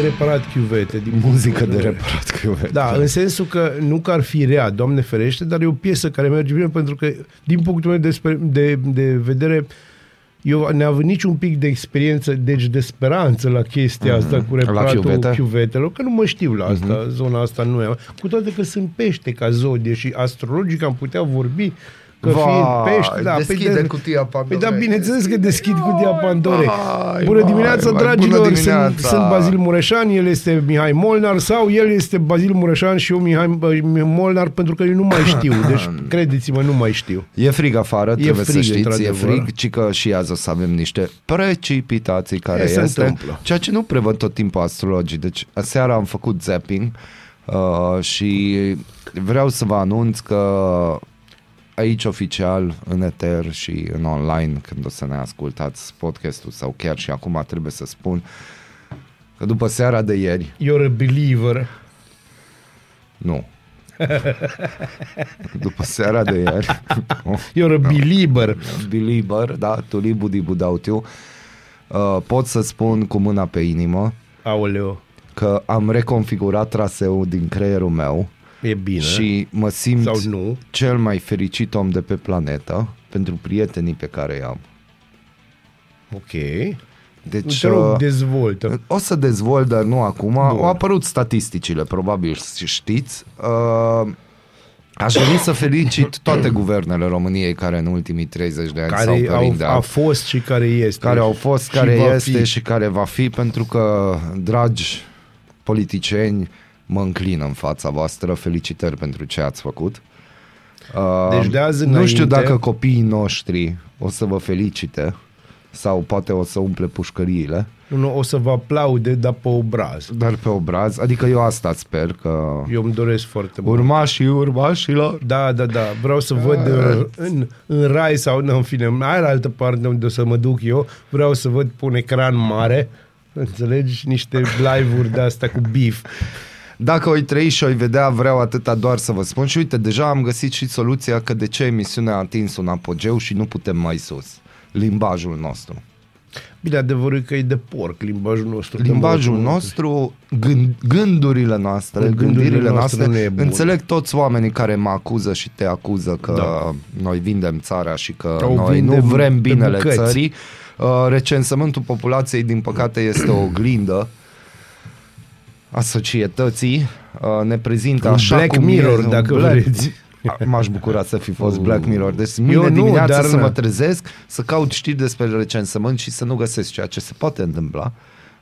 reparat chiuvete. Din Muzică de reparat chiuvete. Da, în sensul că nu că ar fi rea, Doamne ferește, dar e o piesă care merge bine pentru că, din punctul meu de, sper- de, de vedere, eu neavând niciun pic de experiență, deci de speranță la chestia asta cu reparatul chiuvete? chiuvetelor, că nu mă știu la asta, zona asta nu e. Cu toate că sunt pește ca zodie și astrologic am putea vorbi că Vai, fiind pește, da, deschide pe de- cutia Păi Pandorei. da, bineînțeles că deschid cutia Pandorei. vai, Bună vai, dimineața, vai, dragilor! bună dimineața! Sunt, sunt Bazil Mureșan, el este Mihai Molnar sau el este Bazil Mureșan și eu Mihai bă, Molnar pentru că eu nu mai știu. Deci, credeți-mă, nu mai știu. E frig afară, trebuie frig, să știți, e într-adevăr. frig, ci că și azi o să avem niște precipitații care E, se este, întâmplă. ceea ce nu prevăd tot timpul astrologii. Deci, aseară am făcut zapping uh, și vreau să vă anunț că aici oficial, în eter și în online, când o să ne ascultați podcastul sau chiar și acum trebuie să spun că după seara de ieri, You're a believer. nu, după seara de ieri, You're a believer. believer, da, tulibu di budautiu, uh, pot să spun cu mâna pe inimă Aoleo, că am reconfigurat traseul din creierul meu e bine. și mă simt Sau nu. cel mai fericit om de pe planetă pentru prietenii pe care i-am. Ok. Deci, Te rog, uh, dezvoltă. o să dezvolt, dar nu acum. Bun. Au apărut statisticile, probabil știți. Uh, aș dori să felicit toate guvernele României care în ultimii 30 de ani s-au Care au, perindea. a fost și care este. care au fost, Și care va este fi. și care va fi, pentru că, dragi politicieni, mă înclin în fața voastră. Felicitări pentru ce ați făcut. Uh, Deci de azi Nu știu înainte- dacă copiii noștri o să vă felicite sau poate o să umple pușcăriile, Nu, nu, o să vă aplaude, dar pe obraz. dar pe obraz, adică eu asta sper că Eu îmi doresc foarte mult. urmașii urmașilor Da, da, da. Vreau să văd uh, în, în rai sau nu, în fine, mai la altă parte unde o să mă duc eu. Vreau să văd pe un ecran mare, înțelegi, niște live-uri de asta cu beef. Dacă o trăi și o vedea, vreau atâta doar să vă spun. Și uite, deja am găsit și soluția că de ce emisiunea a atins un apogeu și nu putem mai sus. Limbajul nostru. Bine, adevărul e că e de porc limbajul nostru. Limbajul De nostru, gând, gândurile noastre, Gândurile gândirile noastre noastre, nu e bun. înțeleg toți oamenii care mă acuză și te acuză că Da. noi vindem țara și că O noi nu vindem vrem pe binele bucăți. țării. Uh, recensământul populației, din păcate, este o oglindă a societății. Uh, ne prezintă Un așa Black cum Mirror, e, un dacă vreți. M-aș bucura să fi fost Black Mirror. Deci mâine Eu nu, dimineață dar să na. mă trezesc, să caut știri despre recensământ și să nu găsesc ceea ce se poate întâmpla.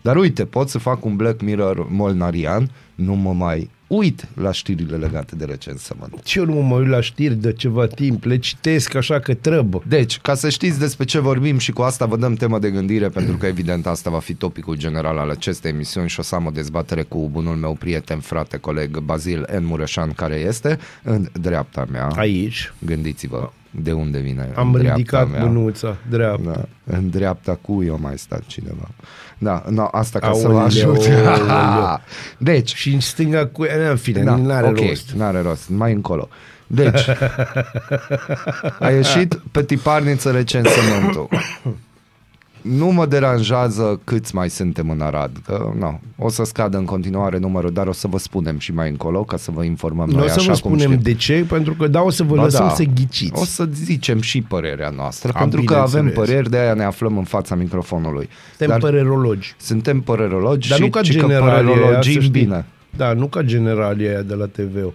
Dar uite, pot să fac un Black Mirror molnarian, nu mă mai uit la știrile legate de recensământ. Și eu nu mă uit la știri de ceva timp, le citesc așa că trebuie. Deci, ca să știți despre ce vorbim și cu asta vă dăm temă de gândire, pentru că evident asta va fi topicul general al acestei emisiuni și o să am o dezbatere cu bunul meu prieten, frate, coleg Bazil N. Mureșan, care este în dreapta mea. Aici Gândiți-vă de unde vine am în dreapta ridicat mea. mânuța dreaptă. Da, în dreapta cu eu mai stat cineva. Da, no, asta ca să Aoleu, vă ajut. aoleu. deci, Și în stânga cu... În fine, da, n-are ok, rost. n-are rost, mai încolo. Deci, a ieșit pe tiparniță recensământul. Nu mă deranjează câți mai suntem în Arad, că no, o să scadă în continuare numărul, dar o să vă spunem și mai încolo ca să vă informăm Nu noi o să așa vă cum spunem știm. de ce, pentru că da, o să vă Ba lăsăm da. să ghiciți. O să zicem și părerea noastră, A, pentru că avem bineînțeles. păreri, de aia ne aflăm în fața microfonului. Suntem Dar părerologi. suntem părerologi Dar și, nu ca și că generalia aia, să părerologim știi. bine. Da, nu ca generalia aia de la TV.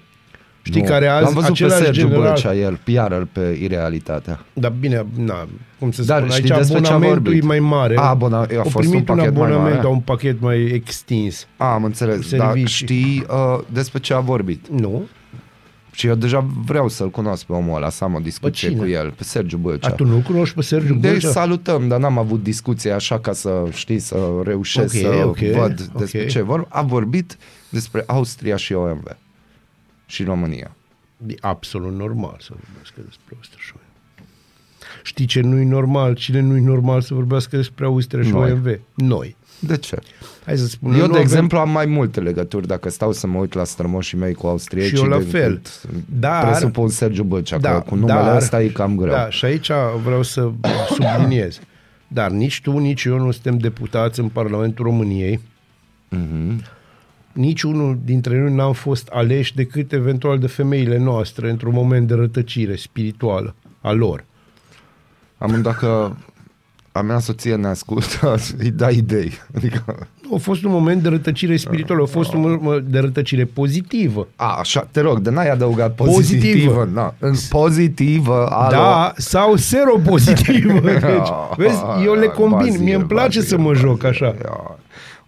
Știi Nu. care azi L-am văzut pe același Sergiu general... Bălcea, el, PR pe irealitatea. Dar bine, na, cum să Dar spun, știi aici despre ce a abonamentul e vorbit? mai mare. A, abona- a Au fost un primit un, pachet mai abonament, mare? dar un pachet mai extins. A, am înțeles, dar Servicii. știi uh, despre ce a vorbit. Nu? Și eu deja vreau să-l cunosc pe omul ăla, să am o discuție cine? cu el, pe Sergiu Bălcea. A, tu nu-l cunoști pe Sergiu Deci Bălcea? salutăm, dar n-am avut discuție așa ca să știi, să reușesc Ok, să ok, văd ok. despre ce vor. A vorbit despre Austria și OMV și România. E absolut normal să vorbească despre Austria și OMV. Știi ce nu-i normal? Cine nu-i normal să vorbească despre Austria și Noi. OMV? Noi. De ce? Hai să spun. Eu, nu de avem- exemplu, am mai multe legături dacă stau să mă uit la strămoșii mei cu austriecii. Și eu la decât fel. Dar- Presupun Sergiu Bălcea, Da, că cu numele dar- ăsta e cam greu. Da, și aici vreau să subliniez. Dar nici tu, nici eu nu suntem deputați în Parlamentul României Mhm. Niciunul dintre noi n-am fost aleși decât eventual de femeile noastre într-un moment de rătăcire spirituală a lor. Am dacă a mea soție ne ascultă, îi dai idei. Adică, Nu, a fost un moment de rătăcire spirituală, a fost un moment de rătăcire pozitivă. a, așa, te rog, de n-ai adăugat pozitivă. Pozitivă. Na, în pozitivă, alo. Da, sau seropozitivă. Deci, vezi, eu le combin. Bazil, Mie îmi place Bazil, să mă joc Bazil, așa. ia.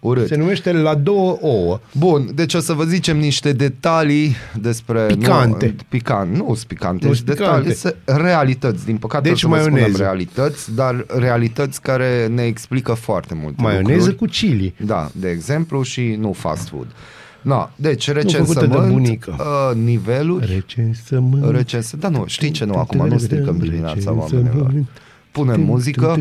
Urât. Se numește La două ouă. Bun, deci o să vă zicem niște detalii despre... Picante. Nu, picant, nu sunt picante, Nu sunt sunt detalii, picante. sunt realități. Din păcate Deci o să vă spunem maioneză. realități, dar realități care ne explică foarte multe Maioneză lucruri. cu chili. Da, de exemplu, și nu fast food. No, deci făcută de recensământ, bunică. uh, niveluri, Recensământ. recensă, da nu, știi ce nu, acum nu stricăm dimineața oamenilor. Recensământ. Punem muzică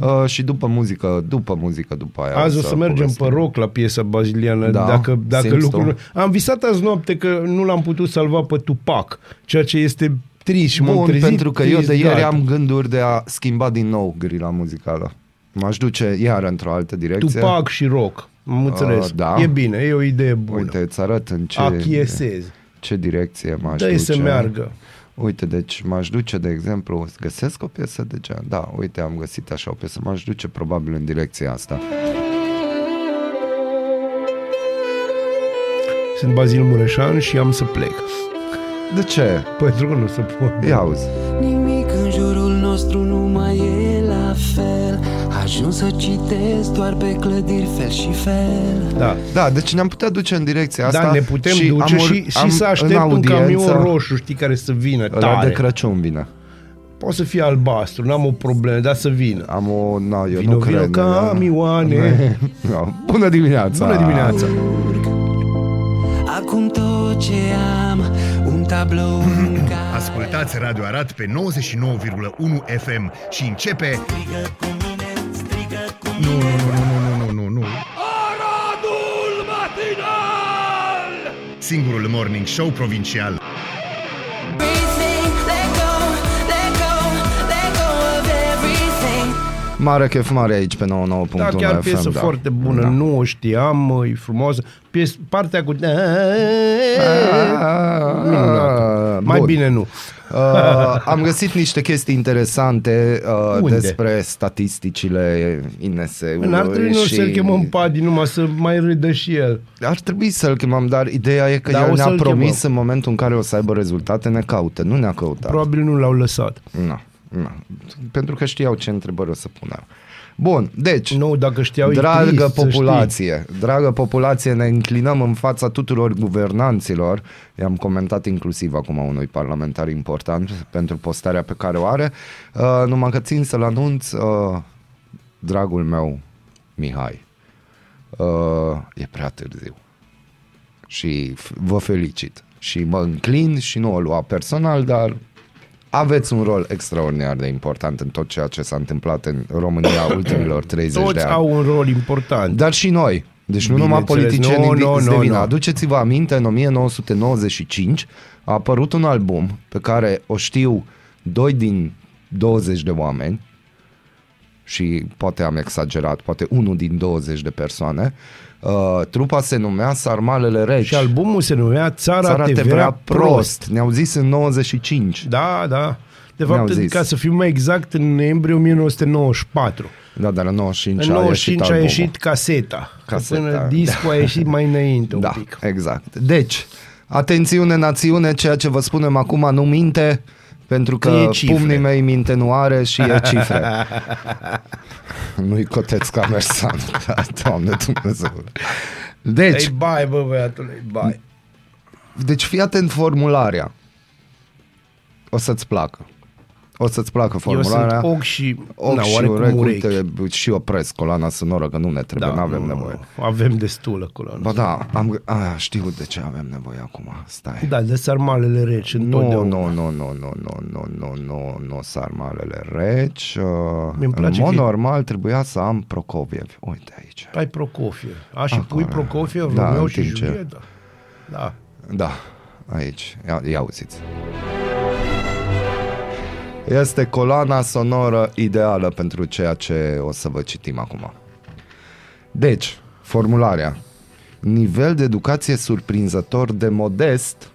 uh, și după muzică, după muzică, după aia Azi o să mergem povestim. pe rock la piesa baziliană, Da, dacă, dacă simți lucrurile... Am visat azi noapte că nu l-am putut salva pe Tupac, ceea ce este trist și m-am Bun, trezit pentru că eu trist, de ieri gata. am gânduri de a schimba din nou grila muzicală. M-aș duce iar într-o altă direcție. Tupac și rock, am înțeles. da. E bine, e o idee bună. Uite, îți arăt în ce, Achiesez. ce direcție m-aș Dă-i duce. să meargă. Uite, deci m-aș duce, de exemplu, găsesc o piesă de gen. Da, uite, am găsit așa o piesă. M-aș duce probabil în direcția asta. Sunt Bazil Mureșan și am să plec. De ce? Pentru că nu se poate. Ia auzi. Nimic în jurul nostru nu mai e la fel Ajuns să citesc doar pe clădiri fel și fel Da. Da, deci ne-am putea duce în direcția asta. Da, ne putem și duce am ur- și, și am să în aștept un audiență camion roșu, știi, care să vină ăla tare. de Crăciun vine. Poate să fie albastru, n-am o problemă, dar să vină. Am o... Na, eu Vino, nu vino cred. camioane. Da. Bună dimineața! Bună dimineața! Acum tot ce am Un tablou în care Ascultați Radio Arat pe 99,1 FM și începe... Strigă cu mine, strigă cu Nu, nu, nu, nu, nu, nu, nu, nu. Aradul matinal! Singurul morning show provincial. Everything, let go, let go, let go of everything. Mare chef mare aici pe 99.1 Da, chiar FM, piesă da. foarte bună, Da. nu o știam, e frumoasă. Pies, partea cu... Minunată. Mai Bun. bine nu. Uh, am găsit niște chestii interesante uh, Unde? despre statisticile INS-ului N-ar trebui noi și... să-l chemăm Padi numai să mai râdă și el. Ar trebui să-l chemăm, dar ideea e că Da, el o ne-a să-l promis chemăm. în momentul în care o să aibă rezultate, ne caută. Nu ne-a căutat. Probabil nu l-au lăsat. Na, na. Pentru că știau ce întrebări o să pună. Bun, deci, Nu, dacă știau, e dragă trist, să populație, dragă populație, ne înclinăm în fața tuturor guvernanților. I-am comentat inclusiv acum unui parlamentar important pentru postarea pe care o are. Uh, numai că țin să-l anunț, uh, dragul meu, Mihai, uh, e prea târziu. Și f- vă felicit. Și mă înclin și nu o lua personal, dar aveți un rol extraordinar de important în tot ceea ce s-a întâmplat în România ultimilor 30 de Toți ani. au un rol important. Dar și noi. Deci nu numai Bineînțeles. politicienii Nu, no, nu, no, nu, de vină. nu. Aduceți-vă aminte, în 1995 a apărut un album pe care o știu doi din 20 de oameni și poate am exagerat, poate unul din 20 de persoane. Uh, trupa se numea Sarmalele Reci. Și albumul se numea Țara, Țara te te vrea vrea prost. prost. Ne-au zis în 95. Da, da. De Ne-au fapt, zis. ca să fiu mai exact, în noiembrie 1994. Da, dar în 95, În a 95 ieșit a albumul. ieșit caseta. Caseta. Caseta. Până discul a ieșit mai înainte Da, un pic. exact. Deci, atențiune națiune, ceea ce vă spunem acum nu minte, pentru că E cifre. pumnii mei minte nu are și e cifre. Nu-i coteț ca mersan. Da, Doamne Dumnezeu. Deci, Ei, bai, bă, băiatule, ei, bai. deci fii atent formularea. O să-ți placă. O să-ți placă Eu formularea. sunt ochi și, Ochi na, și oarecum urechi, urechi. uite, și opresc coloana sonoră, că nu ne trebuie, nu avem nu, nevoie. nu, Avem destul acolo. Ba da, am, a, știu de ce avem nevoie acum, stai. Da, de sarmalele reci Nu, întotdeauna. nu, nu, nu, nu, nu, nu, nu, nu, nu sarmalele reci. Uh, Mi-mi în place mod că- normal trebuia să am Prokofiev. Uite aici. Ai Prokofiev. A, și Acolo. pui Prokofiev, Da, Romeo în și timp ce- Julieta. Da. Da, aici. Ia, ia uziți. Este coloana sonoră ideală pentru ceea ce o să vă citim acum. Deci, formularea. nivel de educație surprinzător de modest.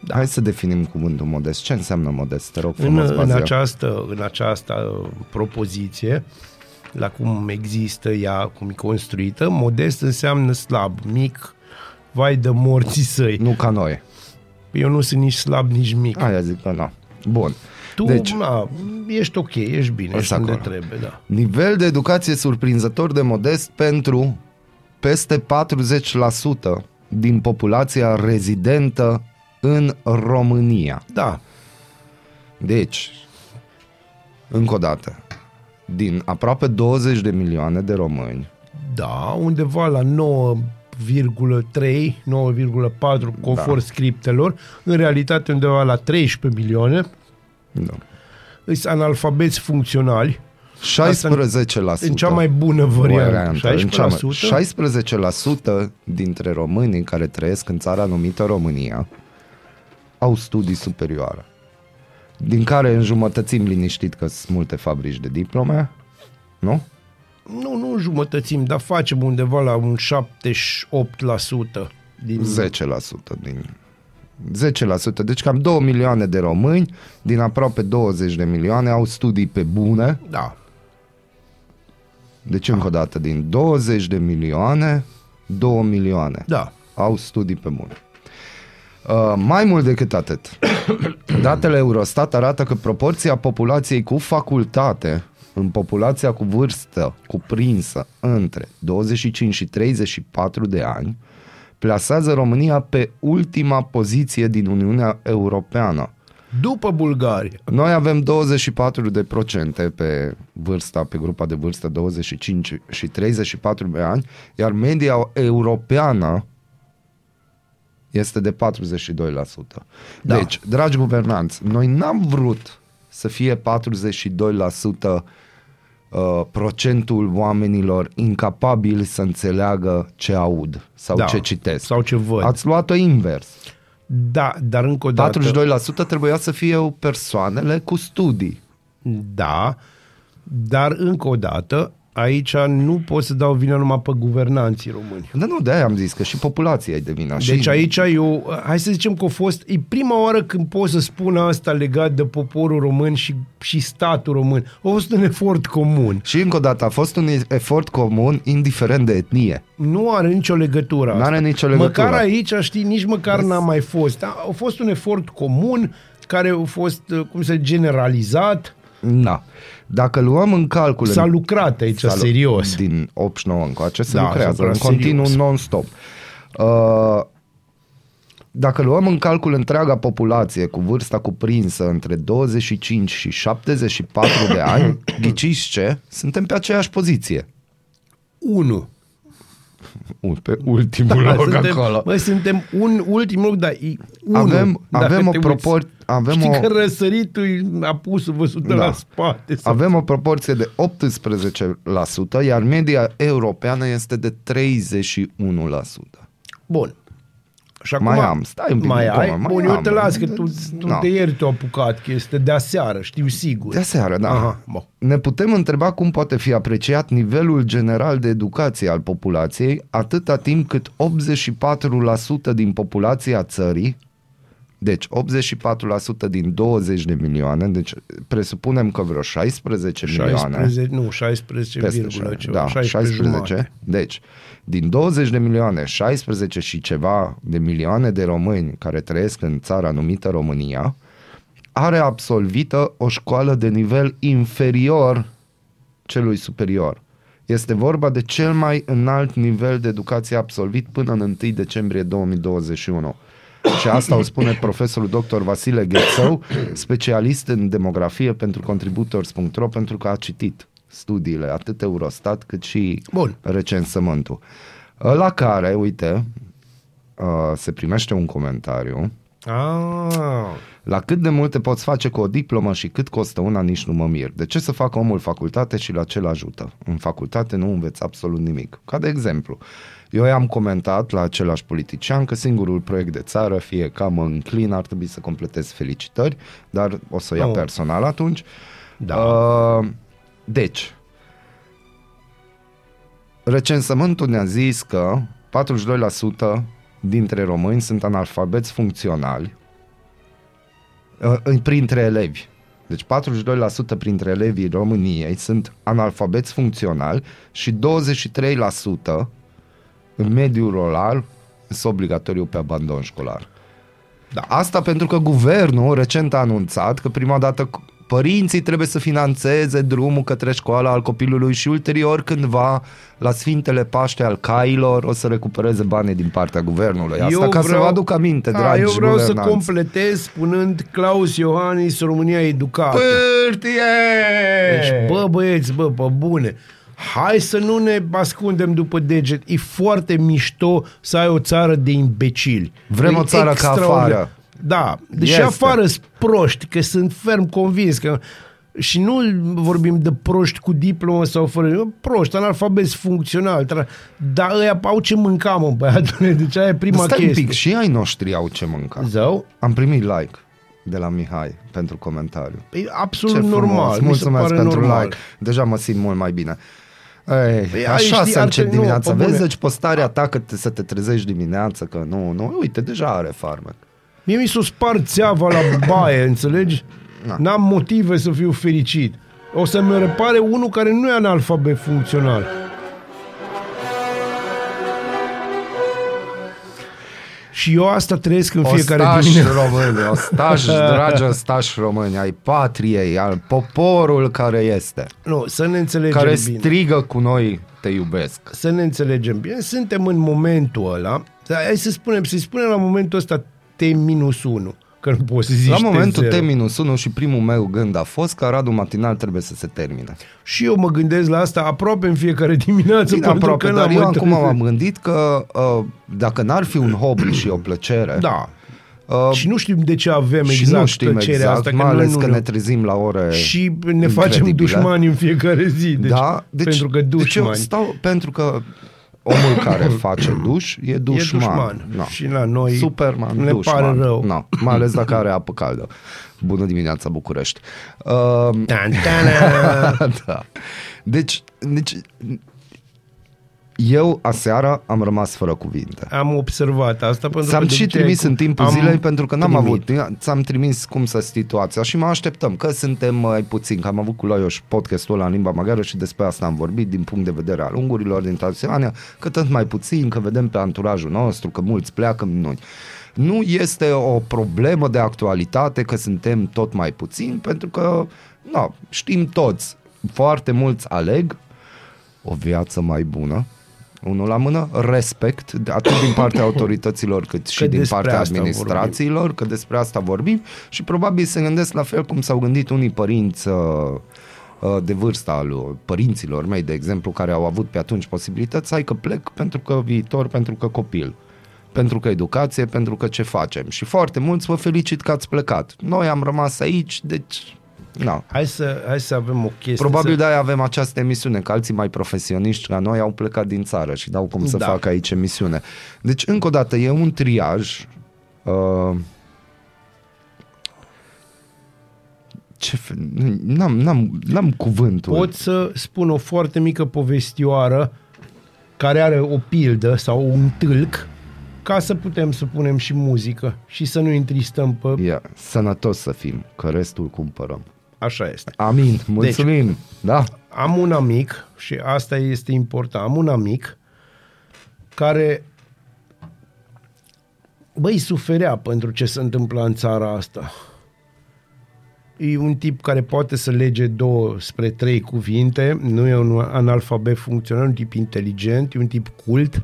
Da. Hai să definim cuvântul modest. Ce înseamnă modest? Te rog În, frumos, în, Bazil. această, în această uh, propoziție, la cum există ea, cum e construită, modest înseamnă slab, mic, vai de morții săi. Nu ca noi. Eu nu sunt nici slab, nici mic. Aia zic că nu. Bun. tu, deci- deci, na, ești ok, ești bine, ești Exact unde acolo. trebuie, da. Nivel de educație surprinzător de modest pentru peste 40% din populația rezidentă în România. Da, Deci, încă o dată, din aproape 20 de milioane de români, da, undeva la 9,3, 9,4 conform da. scriptelor, în realitate undeva la 13 milioane, da, sunt analfabeți funcționali, 16%. în cea mai bună variantă, variantă, în cea mai- 16%, 16% dintre românii care trăiesc în țara numită România au studii superioare. Din care înjumătățim liniștit că sunt multe fabrici de diplome, nu? Nu, nu înjumătățim, dar facem undeva la un 78% din 10% din 10%, deci cam 2 milioane de români din aproape 20 de milioane au studii pe bune. Da, Deci încă o dată, din 20 de milioane, 2 milioane da. au studii pe bune. Uh, mai mult decât atât, datele Eurostat arată că proporția populației cu facultate în populația cu vârstă cuprinsă între 25 și 34 de ani plasează România pe ultima poziție din Uniunea Europeană. După Bulgaria. Noi avem 24 de procente pe vârsta, pe grupa de vârstă 25 și 34 de ani, iar media europeană este de 42%. Da. Deci, dragi guvernanți, noi n-am vrut să fie 42% uh, procentul oamenilor incapabili să înțeleagă ce aud sau Da, ce citesc. sau ce văd. Ați luat-o invers. Da, dar încă o dată... 42% trebuia să fie persoanele cu studii. Da, dar încă o dată, aici nu pot să dau vina numai pe guvernanții români. Dar nu, de-aia am zis că și populația e de vină. Deci și... aici eu, hai să zicem că a fost, e prima oară când pot să spun asta legat de poporul român și, și statul român. A fost un efort comun. Și încă o dată, a fost un efort comun, indiferent de etnie. Nu are nicio legătură asta. N-are nicio legătură. Măcar aici, știi, nici măcar n-a mai fost. A, a fost un efort comun care a fost, cum să generalizat. Da. Dacă luăm în calcul... S-a lucrat aici, S-a lu- serios. Din 89 încoace se Da, lucrează s-a în lucrat continuu serios. non-stop. Uh, dacă luăm în calcul întreaga populație cu vârsta cuprinsă între 25 și 74 de ani, ghiciți ce? Suntem pe aceeași poziție. 1. Ul- Pe ultimul loc Da, suntem, acolo. Băi, suntem un ultim loc, dar e unu, Avem, dacă avem o te uiți. propor- avem Știi o, că răsăritul a pus văzută Da. la spate. Sau... avem o proporție de 18%, iar media europeană este de 31%. Bun. Și acum, Mai am, stai un pic, Mai Toma, ai? mai Bun, eu am. te las, că tu, tu Da. de ieri te-ai apucat, că este de aseară, știu sigur. De seară, da. Aha, bun. Ne putem întreba cum poate fi apreciat nivelul general de educație al populației atâta timp cât 84% din populația țării, deci 84% din 20 de milioane, deci presupunem că vreo 16 milioane, 16, nu, 16, peste virgulă, șa- ceva, da, 16, 16, jumate. deci din 20 de milioane, 16 și ceva de milioane de români care trăiesc în țara numită România, are absolvită o școală de nivel inferior celui superior. Este vorba de cel mai înalt nivel de educație absolvit până în 1 decembrie 2021. Și asta o spune profesorul dr. Vasile Ghețău, specialist în demografie pentru contributors.ro, pentru că a citit studiile, atât Eurostat cât și Bun. recensământul. La care, uite, uh, se primește un comentariu Ah, la cât de multe poți face cu o diplomă și cât costă una, nici nu mă mir. De ce să facă omul facultate și la ce îl ajută? În facultate nu înveți absolut nimic. Ca de exemplu, eu i-am comentat la același politician că singurul proiect de țară, fie că mă înclin, ar trebui să completez felicitări, dar o să o ia Oh. personal atunci. Da. Uh, deci, recensământul ne-a zis că 42% dintre români sunt analfabeți funcționali uh, printre elevi. Deci 42% printre elevii României sunt analfabeți funcționali și 23% în mediul rural sunt obligatoriu pe abandon școlar. Da. Asta pentru că guvernul recent a anunțat că prima dată părinții trebuie să financeze drumul către școala al copilului și ulterior cândva la Sfintele Paște al cailor o să recupereze bani din partea guvernului. Asta Eu ca să vreau- vă aduc aminte, Da, dragi Eu vreau să guvernanți. completez spunând Claus Iohannis, România educată. Pârtie! Deci, bă, băieți, bă, pe bune, hai să nu ne ascundem după deget. E foarte mișto să ai o țară de imbecili. Vrem E o țară ca extraordinar. afară. Da, deși Este. afară sunt proști, că sunt ferm convins că și nu vorbim de proști cu diplomă sau fără, proști, analfabeti funcțional, tra- dar ăia au ce mânca, mă, băiatule, deci aia e prima Stai un chestie. pic, și ai noștri au ce mânca. Zău, Am primit like de la Mihai pentru comentariu. e Ce absolut frumos, normal. mi se mulțumesc pare pentru normal. like. Deja mă simt mult mai bine. Ei, Păi, ai așa știi, să ar încep trebui- nu, dimineața. pe Vezi, bune. deci postarea ta că te, să te trezești dimineața, că nu, nu, uite, deja are farmec. Mie mi s-o spart țeava la baie, înțelegi? Na. N-am motive să fiu fericit. O să-mi repare unul care nu e analfabet funcțional. Și eu asta trăiesc în fiecare Ostași dimineață. români, ostași, dragi ostași români, ai patriei, al poporul care este, Nu, să ne înțelegem care bine. strigă cu noi, te iubesc. Să ne înțelegem bine. Suntem în momentul ăla. Hai să spunem, să-i spunem la momentul ăsta T-1. Că nu poți să zici La momentul T0. T-1 și primul meu gând a fost că Aradul Matinal trebuie să se termine. Și eu mă gândesc la asta aproape în fiecare dimineață. Bine, pentru aproape, că dar n-am eu mai acum trezit. m-am gândit că uh, dacă n-ar fi un hobby și o plăcere, Da. uh, Și nu știm de ce avem și exact nu știm plăcerea exact, asta, mai că ales noi că nu ne trezim la ore și ne facem incredibile. dușmani în fiecare zi. Deci, da, deci, pentru că deci eu dușmani. stau, pentru că omul care face duș e e dușman. dușman. No. Și la noi Superman, ne dușman. pare rău. No. Mai ales dacă are apă caldă. Bună dimineața, București. Uh, Tan, tana. da. Deci, deci, eu aseară am rămas fără cuvinte. Am observat asta pentru Ți-am că de și obicei trimis cu- în timpul am zilei pentru că n-am primit. avut. Ți-am trimis cum să situația și mă așteptăm că suntem mai puțin, că am avut cu Loioș podcastul ăla în limba maghiară și despre asta am vorbit din punct de vedere al ungurilor din Transilvania, că tot mai puțin, că vedem pe anturajul nostru, că mulți pleacă noi. Nu este o problemă de actualitate că suntem tot mai puțin, pentru că no, știm toți, foarte mulți aleg o viață mai bună, unul la mână, respect, de- atât din partea autorităților cât și Că din despre partea asta administrațiilor, că despre asta vorbim și probabil se gândesc la fel cum s-au gândit unii părinți uh, uh, de vârsta al uh, părinților mei, de exemplu, care au avut pe atunci posibilități, hai că plec pentru că viitor, pentru că copil pentru că educație, pentru că ce facem. Și foarte mulți vă felicit că ați plecat. Noi am rămas aici, deci... Na. Hai să, hai să avem o chestie. Probabil să... de-aia avem această emisiune, că alții mai profesioniști ca noi au plecat din țară și n-au cum să Da. facă aici emisiune. Deci, încă o dată, e un triaj. Uh, ce fe... n-am, n-am, n-am cuvântul. Pot să spun o foarte mică povestioară care are o pildă sau un tâlc ca să putem să punem și muzică și să nu întristăm pe... Ia, sănătos să fim, că restul cumpărăm. Așa este. Amin, mulțumim. Deci, da, Am un amic și asta este important. Am un amic care băi, suferea pentru ce se întâmplă în țara asta. E un tip care poate să lege două spre trei cuvinte, nu e un analfabet funcțional, un tip inteligent, e un tip cult,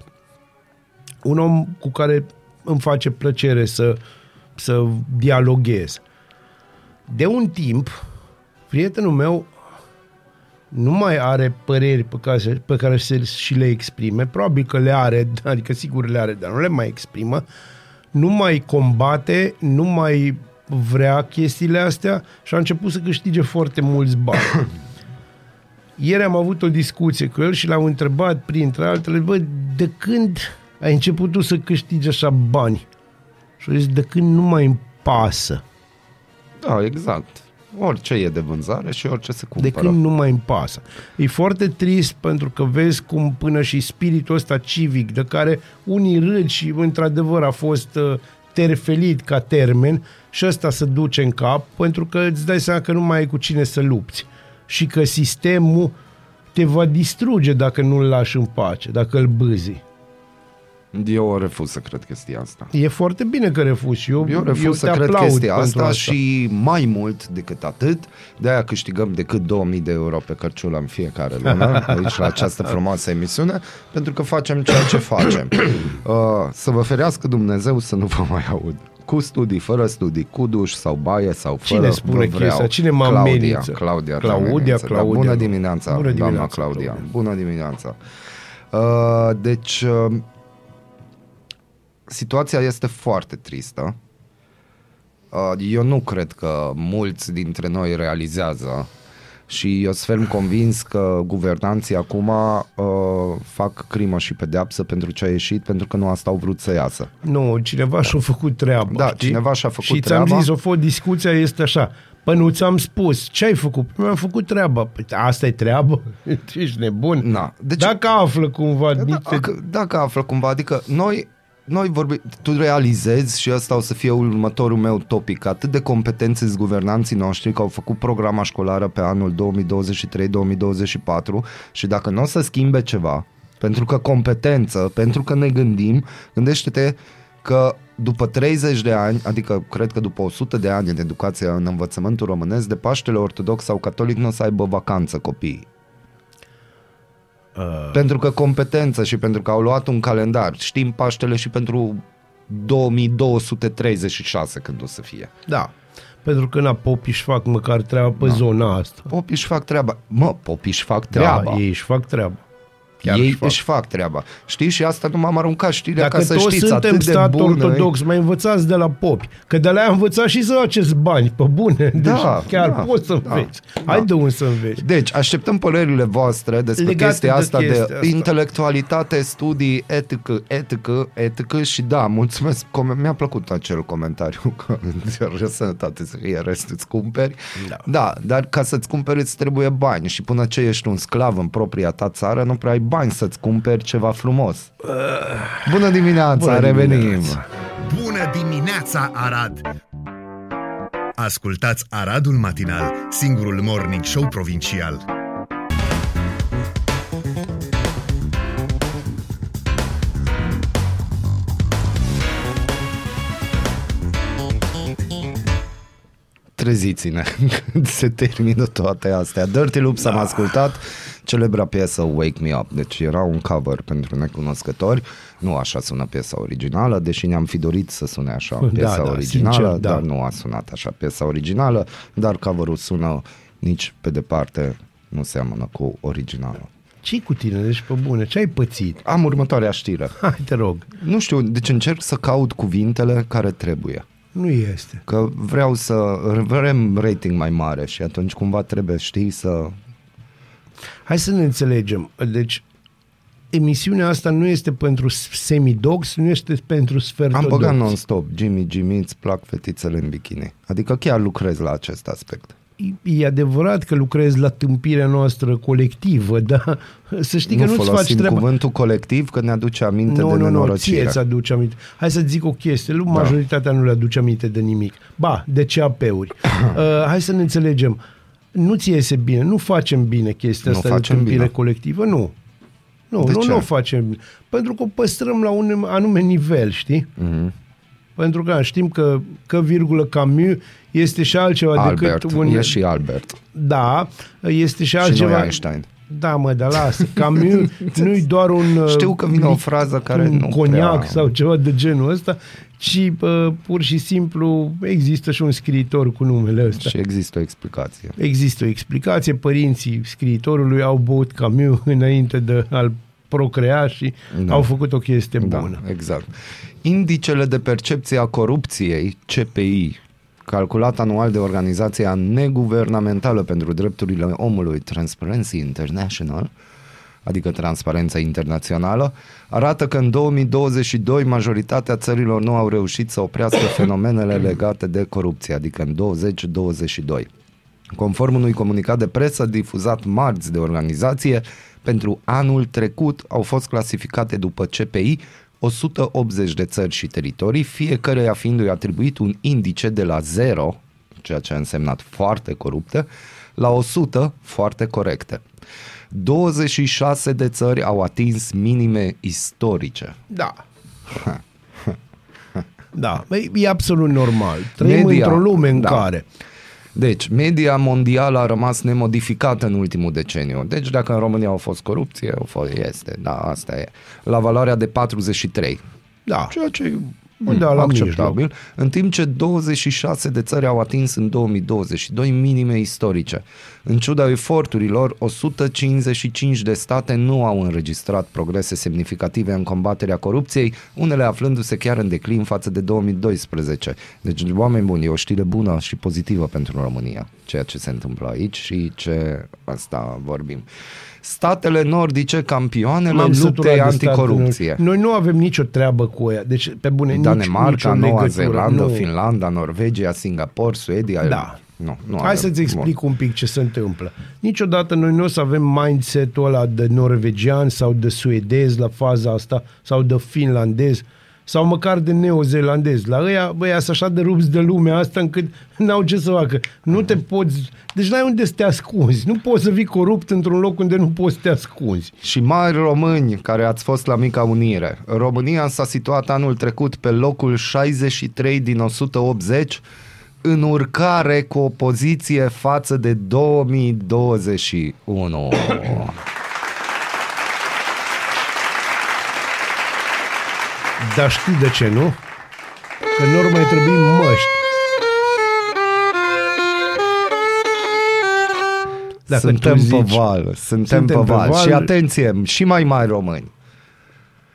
un om cu care îmi face plăcere să, să dialoghez. De un timp, prietenul meu nu mai are păreri pe care, pe care să și le exprime, probabil că le are, adică sigur le are, dar nu le mai exprimă, nu mai combate, nu mai vrea chestiile astea și a început să câștige foarte mulți bani. Ieri am avut o discuție cu el și l-am întrebat, printre altele, bă, de când ai început tu să câștigi așa bani? Și a zis, de când nu mai îmi pasă. da, exact. Orice e de vânzare și orice se de cumpără. când nu mai îmi pasă. E foarte trist pentru că vezi cum până și spiritul ăsta civic, de care unii râd și într-adevăr a fost uh, terfelit ca termen și ăsta se duce în cap pentru că îți dai seama că nu mai ai cu cine să lupți și că sistemul te va distruge dacă nu-l lași în pace, dacă îl bâzi. Eu refuz să cred chestia asta. E foarte bine că refuzi. Eu, Eu refuz eu să te cred aplaud chestia pentru asta, și mai mult decât atât, de-aia câștigăm decât 2000 de euro pe cărciulă în fiecare lună, aici la această frumoasă emisiune, pentru că facem ceea ce facem. Uh, să vă ferească Dumnezeu să nu vă mai aud. Cu studii, fără studii, cu duș sau baie sau fără, Cine spune vă chestia? vreau. Cine mă Claudia, amenință? Claudia, te Claudia, amenință, da. Claudia, Bună nu. dimineața, Bună doamna dimineața, Claudia. Claudia. Bună dimineața. Uh, deci, uh, situația este foarte tristă. Uh, Eu nu cred că mulți dintre noi realizează și eu sunt ferm convins că guvernanții acum uh, fac crimă și pedeapsă pentru ce a ieșit, pentru că nu asta au vrut să iasă. Nu, cineva și-a făcut treaba. Da, știi? cineva și-a făcut și ți-am treaba. zis, o fost discuția este așa. Păi nu ți-am spus, ce ai făcut? Păi Mi-am făcut treaba. Păi asta e treabă? Ești nebun? Na, deci- Dacă află cumva Da, niște... dacă, dacă află cumva, adică noi, noi vorbim, tu realizezi și ăsta o să fie următorul meu topic, atât de competenți sunt guvernanții noștri că au făcut programa școlară pe anul 2023-2024 și dacă nu o să schimbe ceva, pentru că competență, pentru că ne gândim, gândește-te că după 30 de ani, adică cred că după 100 de ani în educație în învățământul românesc, de Paștele Ortodox sau Catolic nu o să aibă vacanță copiii. Uh, Pentru că competență și pentru că au luat un calendar. Știm Paștele și pentru 2236 când o să fie. da. Pentru că na, popii își fac măcar treaba pe Da. zona asta. Popii își fac treaba. Mă, popii își fac treaba. Da, ei își fac treaba. Chiar ei își fac. își fac treaba. Știi? Și asta nu m-am aruncat știrea Dacă ca să toți știți suntem atât de stat bună. ortodox, mai învățați de la popi. Că de la ea învățați și să faceți bani, pe bune. Da, deci chiar da, poți să da, înveți. da. Hai de unde să înveți. Deci, așteptăm părerile voastre despre Legate chestia de asta chestia de asta. intelectualitate, studii, etică, etică, etică și da, mulțumesc, com- mi-a plăcut acel comentariu că în sănătate să fie restul îți cumperi. Da. da, dar ca să-ți cumperi îți trebuie bani și până ce ești un sclav în propria ta țară, nu prea ai bani să-ți cumperi ceva frumos. Bună dimineața, Bună revenim! dimineața. Bună dimineața, Arad! Ascultați Aradul Matinal, singurul morning show provincial. treziți-ne când se termină toate astea. Dirty Loops am ascultat, celebra piesă Wake Me Up, deci era un cover pentru necunoscători, nu așa sună piesa originală, deși ne-am fi dorit să sune așa Da, piesa da, originală, sincer, da. dar nu a sunat așa piesa originală, dar coverul sună nici pe departe nu seamănă cu originalul. ce cu tine? Deci pe bune, ce ai pățit? Am următoarea știre. Hai, te rog. Nu știu, deci încerc să caut cuvintele care trebuie. Nu este. Că vreau să vrem rating mai mare și atunci cumva trebuie, știi, să... Hai să ne înțelegem. Deci, emisiunea asta nu este pentru semidox, nu este pentru Am sfertodox. băgat non-stop, Jimmy, Jimmy, îți plac fetițele în bikini. Adică chiar lucrez la acest aspect. E adevărat că lucrezi la tâmpirea noastră colectivă, dar să știi nu că nu-ți faci folosim treaba. cuvântul colectiv că ne aduce aminte Nu, de nu, nu, nenorocire. ție ți aduce aminte. Hai să zic o chestie, lui Da. majoritatea nu le aduce aminte de nimic. Ba, de CAP-uri. uh, hai să ne înțelegem. Nu ți iese bine, nu facem bine chestia Nu asta de facem tâmpire bine. colectivă, nu. Nu, De nu, ce? nu o facem bine. Pentru că o păstrăm la un anume nivel, știi? Mhm. Pentru că știm că, că virgulă Camus este și altceva Albert, decât un... e și Albert. Da, este și Și altceva... nu e Einstein. Da, mă, dar lasă. Camus nu-i doar un... uh, Știu că vine o mic- frază care un nu coniac prea- sau ceva de genul ăsta, ci uh, pur și simplu există și un scriitor cu numele ăsta. Și există o explicație. Există o explicație, părinții scriitorului au băut Camus înainte de a-l procrea și Da. da. au făcut o chestie Da, bună. exact. Indicele de percepție a corupției, CPI, calculat anual de organizația neguvernamentală pentru drepturile omului Transparency International, adică transparența internațională, arată că în 2022 majoritatea țărilor nu au reușit să oprească fenomenele legate de corupție, adică în 2022. Conform unui comunicat de presă difuzat marți de organizație, pentru anul trecut au fost clasificate după CPI 180 de țări și teritorii, fiecăreia fiindu-i atribuit un indice de la 0, ceea ce a însemnat foarte coruptă, la 100 foarte corecte. 26 de țări au atins minime istorice. Da. Da, Băi, e absolut normal. Trăim Media, într-o lume în da. care Deci, media mondială a rămas nemodificată în ultimul deceniu. Deci, dacă în România au fost corupție, au fost, este, da, asta e. La valoarea de 43. Da. Ceea ce e Undeva la acceptabil, în timp ce 26 de țări au atins în 2022 minime istorice. În ciuda eforturilor, 155 de state nu au înregistrat progrese semnificative în combaterea corupției, unele aflându-se chiar în declin față de 2012. Deci, oameni buni, e o știre bună și pozitivă pentru România, ceea ce se întâmplă aici și ce asta vorbim. Statele nordice, campioanele M-am săturat luptei de anticorupție. statele- Noi nu avem nicio treabă cu ea. Deci, pe bune, nici, Danemarca, nicio Noua legătură. Zeelandă, nu. Finlanda, Norvegia, Singapore, Suedia. Da. Nu, nu Hai avem. să-ți explic un pic ce se întâmplă. Niciodată noi nu o să avem mindset-ul ăla de norvegian sau de suedez la faza asta sau de finlandez sau măcar de neozelandez. La ăia, băi, sunt așa de rupți de lumea asta încât n-au ce să facă. Nu te poți... Deci n-ai unde să te ascunzi. Nu poți să fii corupt într-un loc unde nu poți să te ascunzi. Și mari români care ați fost la Mica Unire. România s-a situat anul trecut pe locul 63 din 180 în urcare cu o poziție față de 2021. Dar știi de ce, nu? Că nu mai trebuie măști. Dacă suntem tu pe zici- val, suntem, Suntem pe pe val. val. Și atenție, și mai mari români.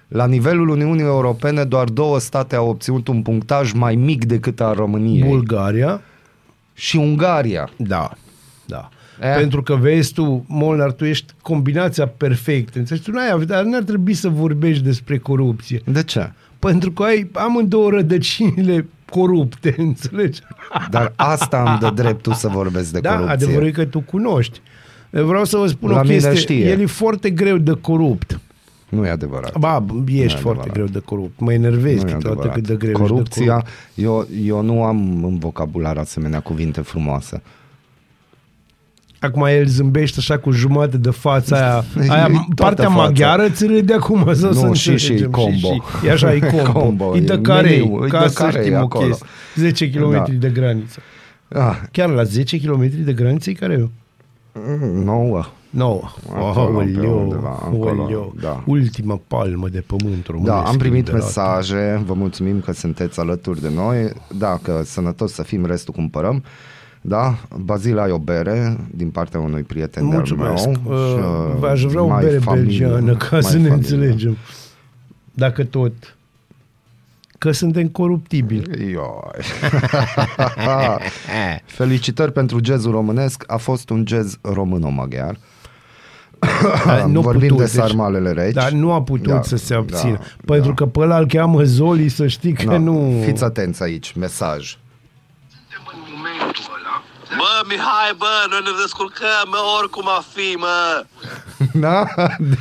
La nivelul Uniunii Europene, doar două state au obținut un punctaj mai mic decât al României. Bulgaria, și Ungaria. Da, da. Eh. Pentru că vezi tu, Molnar, tu ești combinația perfectă. Înțelegi? Tu n-ai, dar n-ar trebui să vorbești despre corupție. De ce? Pentru că ai amândouă rădăcinile corupte, înțelegi? Dar asta îmi dă dreptul să vorbesc de Da, corupție. adevărul e că tu cunoști. Vreau să vă spun La o mine chestie. știe. El e foarte greu de corupt. Nu e adevărat. Ba, ești Nu e foarte adevărat. greu de corupt. Mă enervezi Nu e câteodată adevărat. cât de greu ești de Corupția, corupt. eu, eu nu am în vocabular asemenea cuvinte frumoase. Acum el zâmbește așa cu jumătate de fața aia. E aia toată partea fața. maghiară ți râde acum să Nu, să și- și înțelegem. combo. Și, și, e așa, e combo. Combo, e de e carei, meniu, e ca de să carei știm o acolo. chestie. 10 km Da. de graniță. Ah, Chiar la 10 km de graniță e care eu? nouă. 9. Acolo, pe undeva, acolo, Aoleu. da. Ultima palmă de pământ românesc. Da, am primit de la- mesaje, vă mulțumim că sunteți alături de noi. Da, că sănătos să fim, restul cumpărăm. Da, Bazil ai o bere din partea unui prieten de-al Mulțumesc. meu. Uh, și, uh, Aș vrea o mai bere familie, belgiană ca mai să ne familie. înțelegem. Dacă tot. Că suntem coruptibili. Ioi. Felicitări pentru jazzul românesc. A fost un jazz româno-maghiar. Dar nu Vorbim putut, de sarmalele reci. Dar nu a putut Da, să se abțină. da, pentru da. că pe ăla îl cheamă Zoli, să știi că Da, nu... Fiți atenți aici, mesaj. Bă, Mihai, bă, noi ne descurcăm, mă, oricum a fi, mă. Da?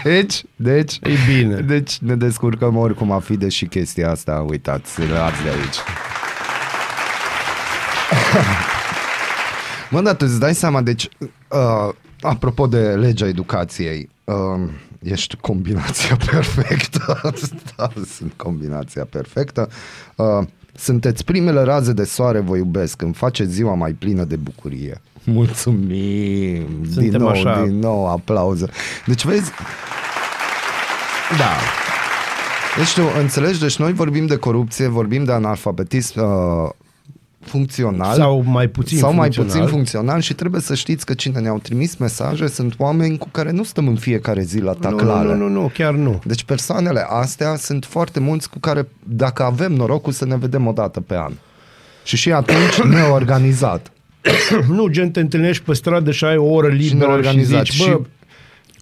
Deci, deci, E bine. deci ne descurcăm oricum a fi, deși chestia asta, uitați, luați de aici. Mă, dar tu îți dai seama, deci, uh, apropo de legea educației, uh, ești combinația perfectă. da, sunt combinația perfectă. Uh, sunteți primele raze de soare, vă iubesc, îmi face ziua mai plină de bucurie. Mulțumim! din Suntem nou, așa. din nou, aplauză. Deci, vezi, Da. deci tu înțelegi, deci noi vorbim de corupție, vorbim de analfabetism uh, funcțional Sau mai puțin sau mai funcțional. puțin funcțional și trebuie să știți că cine ne-au trimis mesaje sunt oameni cu care nu stăm în fiecare zi la Nu, taclare. nu, nu, nu, nu, chiar nu. Deci persoanele astea sunt foarte mulți cu care, dacă avem norocul să ne vedem o dată pe an. Și și atunci neorganizat. Nu, gen te întâlnești pe stradă și ai o oră liberă și, neorganizat. zici, bă, Și-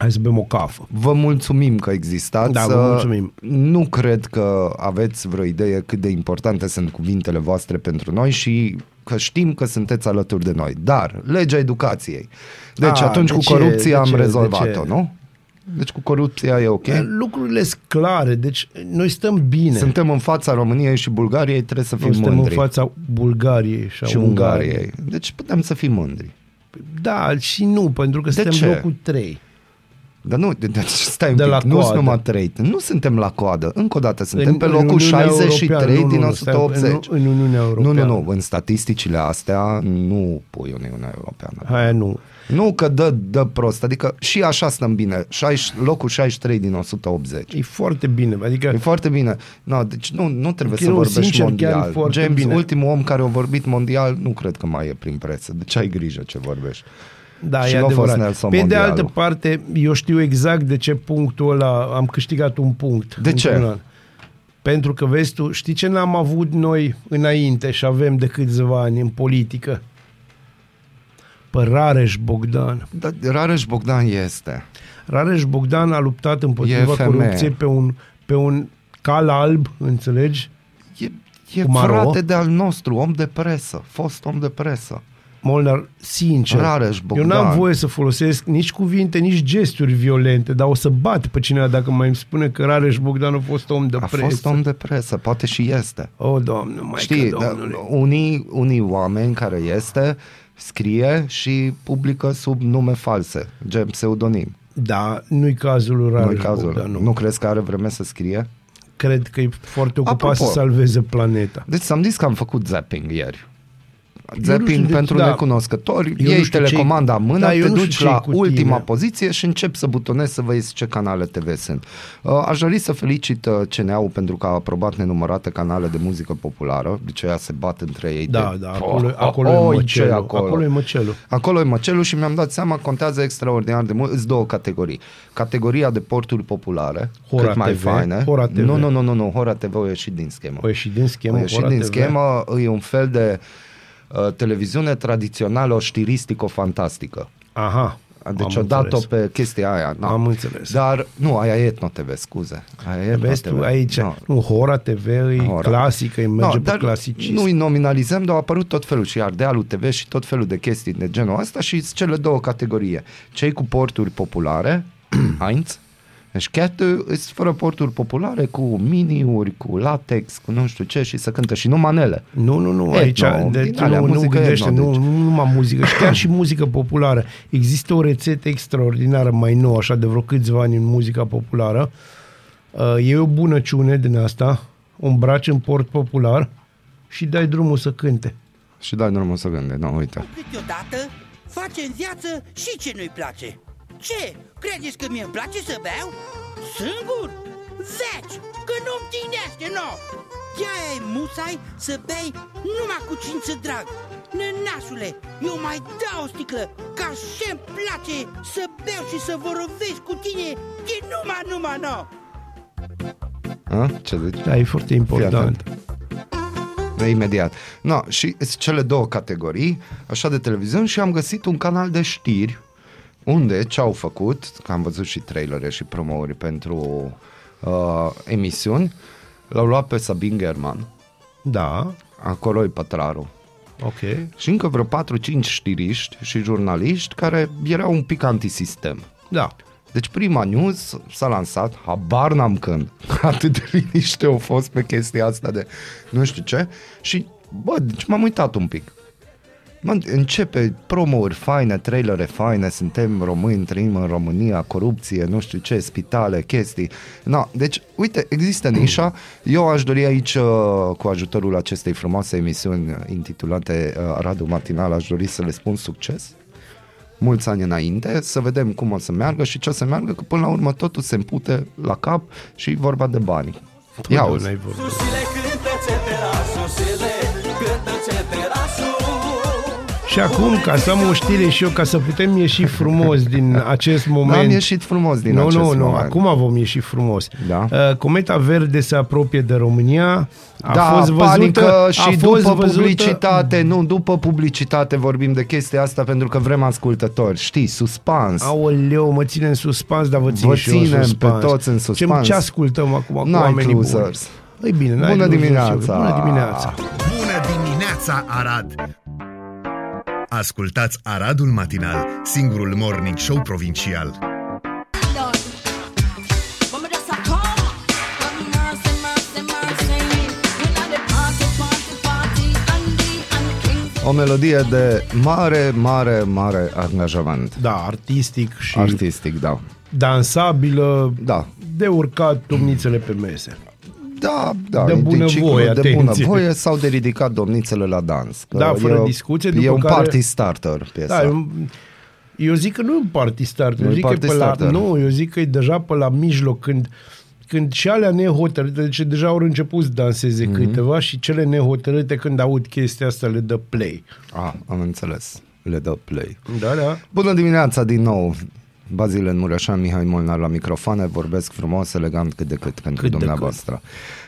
hai să bem o cafă. Vă mulțumim că existați. Da, vă mulțumim. Nu cred că aveți vreo idee cât de importante sunt cuvintele voastre pentru noi și că știm că sunteți alături de noi. Dar legea educației. Deci A, atunci de cu ce? corupția De am ce? De rezolvat-o, ce? nu? Deci cu corupția e ok. Lucrurile sunt clare, deci noi stăm bine. Suntem în fața României și Bulgariei, trebuie să fim Noi suntem mândri. în fața Bulgariei și a și Ungariei. Ungariei. Deci putem să fim mândri. Da, și nu, pentru că De suntem ce? locul 3. Dar nu, de, de, stai un De pic, la nu sunt coadă. numai 3. Nu suntem la coadă. Încă o dată, suntem În- pe în locul Uniunea 63 Europeană. Nu, din nu, nu, stai, 180. în- în Uniunea Nu, Europeană. nu, nu. În statisticile astea nu pui Uniunea Europeană. Aia nu. Nu că dă, dă prost, adică și așa stăm bine. 60, locul 63 din 180. E foarte bine. Adică E foarte bine. No, deci nu, nu trebuie Chiar să nu, vorbești sincer, chiar e mondial. foarte James, bine. ultimul om care a vorbit mondial, nu cred că mai e prin presă. Deci ai grijă ce vorbești. Da, Și e nu a fost adevărat. Nelson Pe de Mondialul. altă parte, eu știu exact de ce punctul ăla am câștigat un punct. De ce? într-un an. Pentru că, vezi tu, știi ce n-am avut noi înainte și avem de câțiva ani în politică? Pe Rareș Bogdan. Dar Rareș Bogdan este. Rareș Bogdan a luptat E împotriva femeie. corupției pe un, pe un cal alb, înțelegi? E, e Cu maro? frate de al nostru, om de presă, fost om de presă. Molnar, sincer, Rareș eu Bogdan. n-am voie să folosesc nici cuvinte, nici gesturi violente, dar o să bat pe cineva dacă mai îmi spune că Rareș Bogdan a fost om de A presă. fost om de presă, poate și este. O, Doamne, mai Știi, că, da, Domnule. unii, unii oameni care este, scrie și publică sub nume false, gen pseudonim. Da, nu-i cazul lui Nu Rareș cazul. Bogdan, nu. Nu crezi că are vreme să scrie? Cred că e foarte ocupat Apropo. să salveze planeta. Deci am zis că am făcut zapping ieri. Nu Zapping știu de- pentru da. necunoscători, Eu nu iei știu telecomanda ce-i- în mână, da, eu te nu știu duci ce-i la cu ultima tine. poziție și începi să butonezi să vezi ce canale TV sunt. Uh, Aș dori să felicit uh, CNA-ul pentru că a aprobat nenumărate canale de muzică populară, deci ea se bat între ei. Da, de, da, acolo, Oh, acolo, oh, e ce măcelul, acolo. acolo e măcelul. Acolo e măcelul și mi-am dat seama, contează extraordinar de mult. Îți două categorii. Categoria de porturi populare, Hora cât mai TV, faine. Hora TV. Nu, nu, nu, nu, nu, Hora TV a ieșit din schemă. O ieși din schemă, A ieșit Hora din TV. schemă, e un fel de uh, televiziune tradițională știristico-fantastică. Aha, Deci am o dat-o înțeles. pe chestia aia. Na. Am înțeles. Dar, nu, aia e Etno TV, scuze. Aia e Etno Vezi TV. tu aici, Nu. nu, Hora TV e Hora. clasică, îi merge No, pe dar clasicism. nu îi nominalizăm, dar au apărut tot felul și Ardealul TV și tot felul de chestii de genul ăsta și sunt cele două categorii. Cei cu porturi populare, Heinz, deci chiar sunt fără porturi populare, cu miniuri, cu latex, cu nu știu ce și să cântă și nu manele. Nu, nu, nu, Etno, aici de, din alea, nu, nu muzică gândește, etno, nu, deci. nu numai muzică, și chiar și muzică populară. Există o rețetă extraordinară mai nouă, așa de vreo câțiva ani în muzica populară. Uh, E o bunăciune din asta, o îmbraci în port popular și dai drumul să cânte. Și dai drumul să gânde, nu, uite. Câteodată face în viață și ce nu-i place. Ce? Credeți că mie îmi place să beau? Singur? Veci, că nu-mi tinește, nu! De-aia e musai să bei numai cu cință drag. Nănașule, eu mai dau o sticlă, ca și-mi place să beau și să vorbesc cu tine de numai, numai, nu! A? Ce zici? Da, e foarte important. De imediat. No, și sunt cele două categorii, așa de televiziune și am găsit un canal de știri unde ce au făcut, că am văzut și trailere și promouri pentru uh, emisiuni, l-au luat pe Sabin German, Da, acolo e pătrarul. ok. Și încă vreo 4-5 știriști și jurnaliști care erau un pic antisistem. Da. Deci prima news s-a lansat, habar n-am când, atât de liniște au fost pe chestia asta de nu știu ce și bă, deci m-am uitat un pic. Mă, începe promouri faine, trailere faine, suntem români, trăim în România, corupție, nu știu ce, spitale, chestii. No, deci, uite, există nișa. Eu aș dori aici, uh, cu ajutorul acestei frumoase emisiuni intitulate uh, Radu Matinal, aș dori să le spun succes mulți ani înainte, să vedem cum o să meargă și ce o să meargă, că până la urmă totul se împute la cap și e vorba de bani. Ia auzi. Și acum, ca să am o știre și eu, ca să putem ieși frumos din acest moment. Am ieșit frumos din nu, acest nu, nu, moment. acum vom ieși frumos. Da. Uh, Cometa Verde se apropie de România. A da, fost văzută, panică și a fost după văzută, publicitate, nu, după publicitate vorbim de chestia asta pentru că vrem ascultători, știi, suspans. Aoleu, mă ține în suspans, dar vă țin Vă și eu în ținem pe suspans. toți în Ce, suspans. ce ascultăm acum cu Night oamenii buni? Losers. E bine, n-ai Bună losers, dimineața! Bună dimineața! Bună dimineața! Piața Arad. Ascultați Aradul Matinal, singurul morning show provincial. O melodie de mare, mare, mare angajament. Da, artistic și Artistic, da. dansabilă, Da. de urcat domnițele pe mese. Da, da, De e din bună ciclu voie, de atenție. bună voie sau de ridicat domnițele la dans. Că Da, fără e o- discuție, E după un care- party starter piesa. Da, eu, eu zic că nu e un party starter, Nu eu e zic că e party pe la, starter. nu, eu zic că e deja pe la mijloc când când și alea nehotărâte, deci deja au început să danseze Mhm. mm-hmm. câteva și cele nehotărâte când aud chestia asta le dă play. Ah, am înțeles. Le dă play. Da, da. Bună dimineața din nou. Bazile Mureșan, Mihai Molnar la microfoane, vorbesc frumos, elegant cât de cât pentru Cât de dumneavoastră.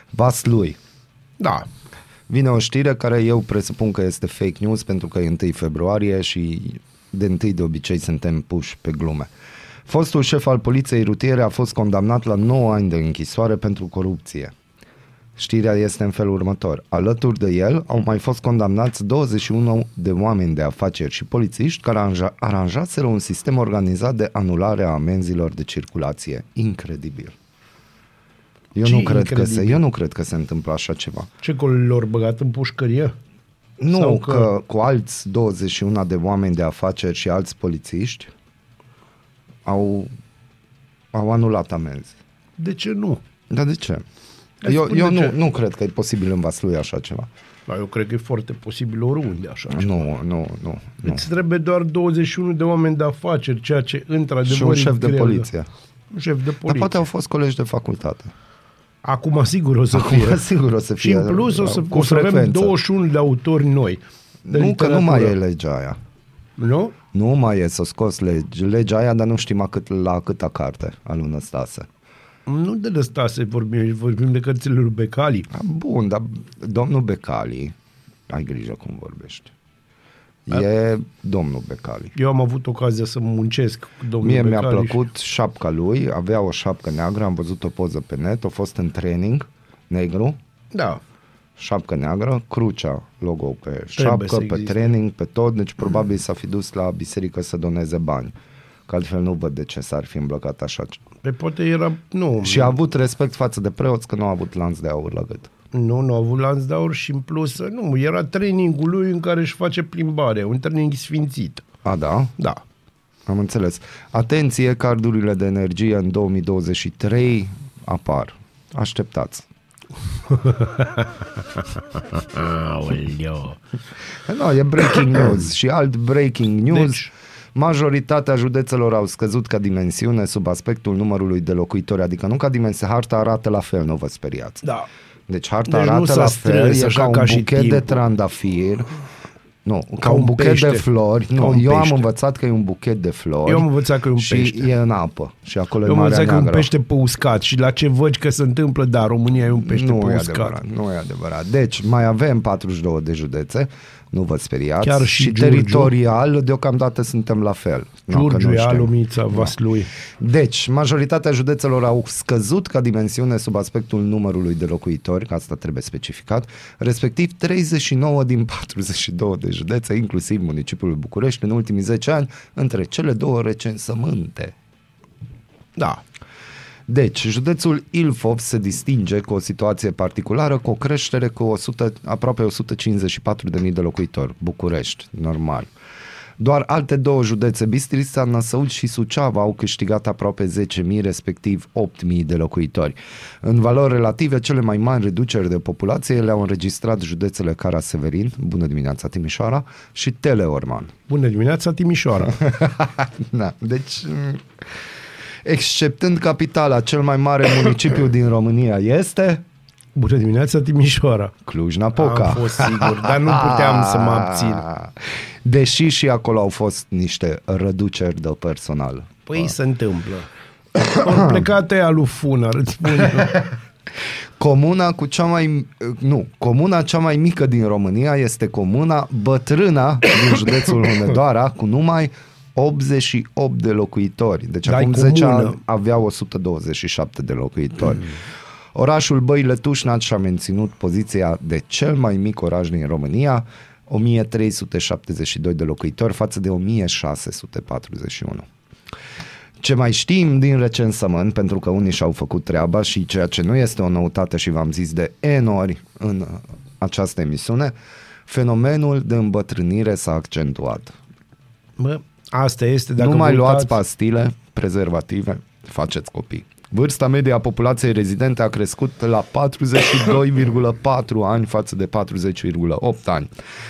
Vas lui. Da. Vine o știre care eu presupun că este fake news pentru că e 1 februarie și de 1 de obicei suntem puși pe glume. Fostul șef al poliției rutiere a fost condamnat la 9 ani de închisoare pentru corupție. Știrea este în felul următor. Alături de el au mai fost condamnați 21 de oameni de afaceri și polițiști care aranja- aranjaseră un sistem organizat de anulare a amenzilor de circulație. Incredibil. Eu Ce nu, cred că se, incredibil? eu nu cred că se întâmplă așa ceva. Ce col lor băgat în pușcărie? Nu, Sau că... că- că cu alți 21 de oameni de afaceri și alți polițiști au, au anulat amenzi. De ce nu? Dar de ce? Hai Eu, spune eu de nu, ce. nu cred că e posibil în Vaslui așa ceva. Da, eu cred că e foarte posibil oriunde așa ceva. Nu, nu, nu. nu. Îți trebuie doar 21 de oameni de afaceri, ceea ce într-adevăr Și un e șef de greu. poliție. Un șef de Dar poliție. poate au fost colegi de facultate. Acum sigur o să Acum fie. sigur o să Și fie. în plus o să, cu o să avem frecvență. 21 de autori noi. De Nu, că nu mai e literatură. legea aia. Nu? Nu mai e să scos legi. legea aia, dar nu știm a cât, la câta carte al lui Năstase. Nu de lăstase vorbim, vorbim de cărțile lui Becali. Bun, dar domnul Becali, ai grijă cum vorbești. E domnul Becali. Eu am avut ocazia să muncesc cu domnul Mie mi-a Becali plăcut șapca lui, avea o șapcă neagră, am văzut o poză pe net, a fost în training, negru, Și... Da. șapcă neagră, crucea, logo pe să șapcă, pe existe. training, pe tot, deci probabil s-a fi dus la biserică să doneze bani. Că altfel nu văd de ce s-ar fi îmblăcat așa. Pe poate era... Nu, Și a avut respect față de preoți că nu a avut lanț de aur la gât. nu, nu a avut lanț de aur și în plus, nu, era trainingul lui în care își face plimbare, un training sfințit. A, da? Da. Am înțeles. Atenție, cardurile de energie în 2023 apar. Așteptați. Aoleo. No, e breaking news și alt breaking news. Deci... Deci- Majoritatea județelor au scăzut ca dimensiune sub aspectul numărului de locuitori, adică nu ca dimensiune, harta arată la fel, nu vă speriați. Da. Deci harta Deci nu arată s-a la fel, strâns e așa ca un ca și buchet de timpul. trandafir. Nu, ca, Ca un un buchet pește. de flori. Ca Nu, un eu am pește. învățat că e un buchet de flori. Eu am învățat că e un și pește. e în apă. Și acolo Eu e am Marea înțeleg că e un Neagră. pește pe uscat și la ce văd că se întâmplă, da, România e un pește nu pe e uscat. adevărat, nu e adevărat. Deci, mai avem 42 de județe, nu vă speriați. Chiar și și Giurgiu. teritorial, deocamdată suntem la fel. Nu, că Giurgiu, nu știm. Alumița, Vaslui. Deci, majoritatea județelor au scăzut ca dimensiune sub aspectul numărului de locuitori, că asta trebuie specificat, respectiv 39 din 42 de județe, inclusiv municipiul București, în ultimii 10 ani, între cele două recensământe. Da. Deci, județul Ilfov se distinge cu o situație particulară, cu o creștere cu 100, aproape 154.000 de locuitori. București, normal. Doar alte două județe, Bistrița, Năsăud și Suceava, au câștigat aproape 10.000, respectiv 8.000 de locuitori. În valori relative, cele mai mari reduceri de populație le-au înregistrat județele Cara Severin, bună dimineața Timișoara, și Teleorman. Bună dimineața, Timișoara. da, deci, m, exceptând capitala, cel mai mare municipiu din România este Bună dimineața, Timișoara. Cluj-Napoca. Am fost sigur, dar nu puteam să mă abțin. Deși și acolo au fost niște reduceri de personal. Păi se întâmplă. Au plecat ea lui Funar, îți spun eu. Comuna cu cea mai nu, comuna cea mai mică din România este comuna Bătrâna din județul Hunedoara cu numai 88 de locuitori. Deci Dar acum ai 10 comună. ani avea 127 de locuitori. Orașul Băile Tușnat și-a menținut poziția de cel mai mic oraș din România, 1372 de locuitori față de 1641. Ce mai știm din recensământ, pentru că unii și-au făcut treaba și ceea ce nu este o noutate și v-am zis de N ori în această emisiune, fenomenul de îmbătrânire s-a accentuat. Bă, asta este. Dacă nu mai vă luați uitați- pastile, prezervative, faceți copii. Vârsta medie a populației rezidente a crescut la 42,4 ani față de 40,8 ani.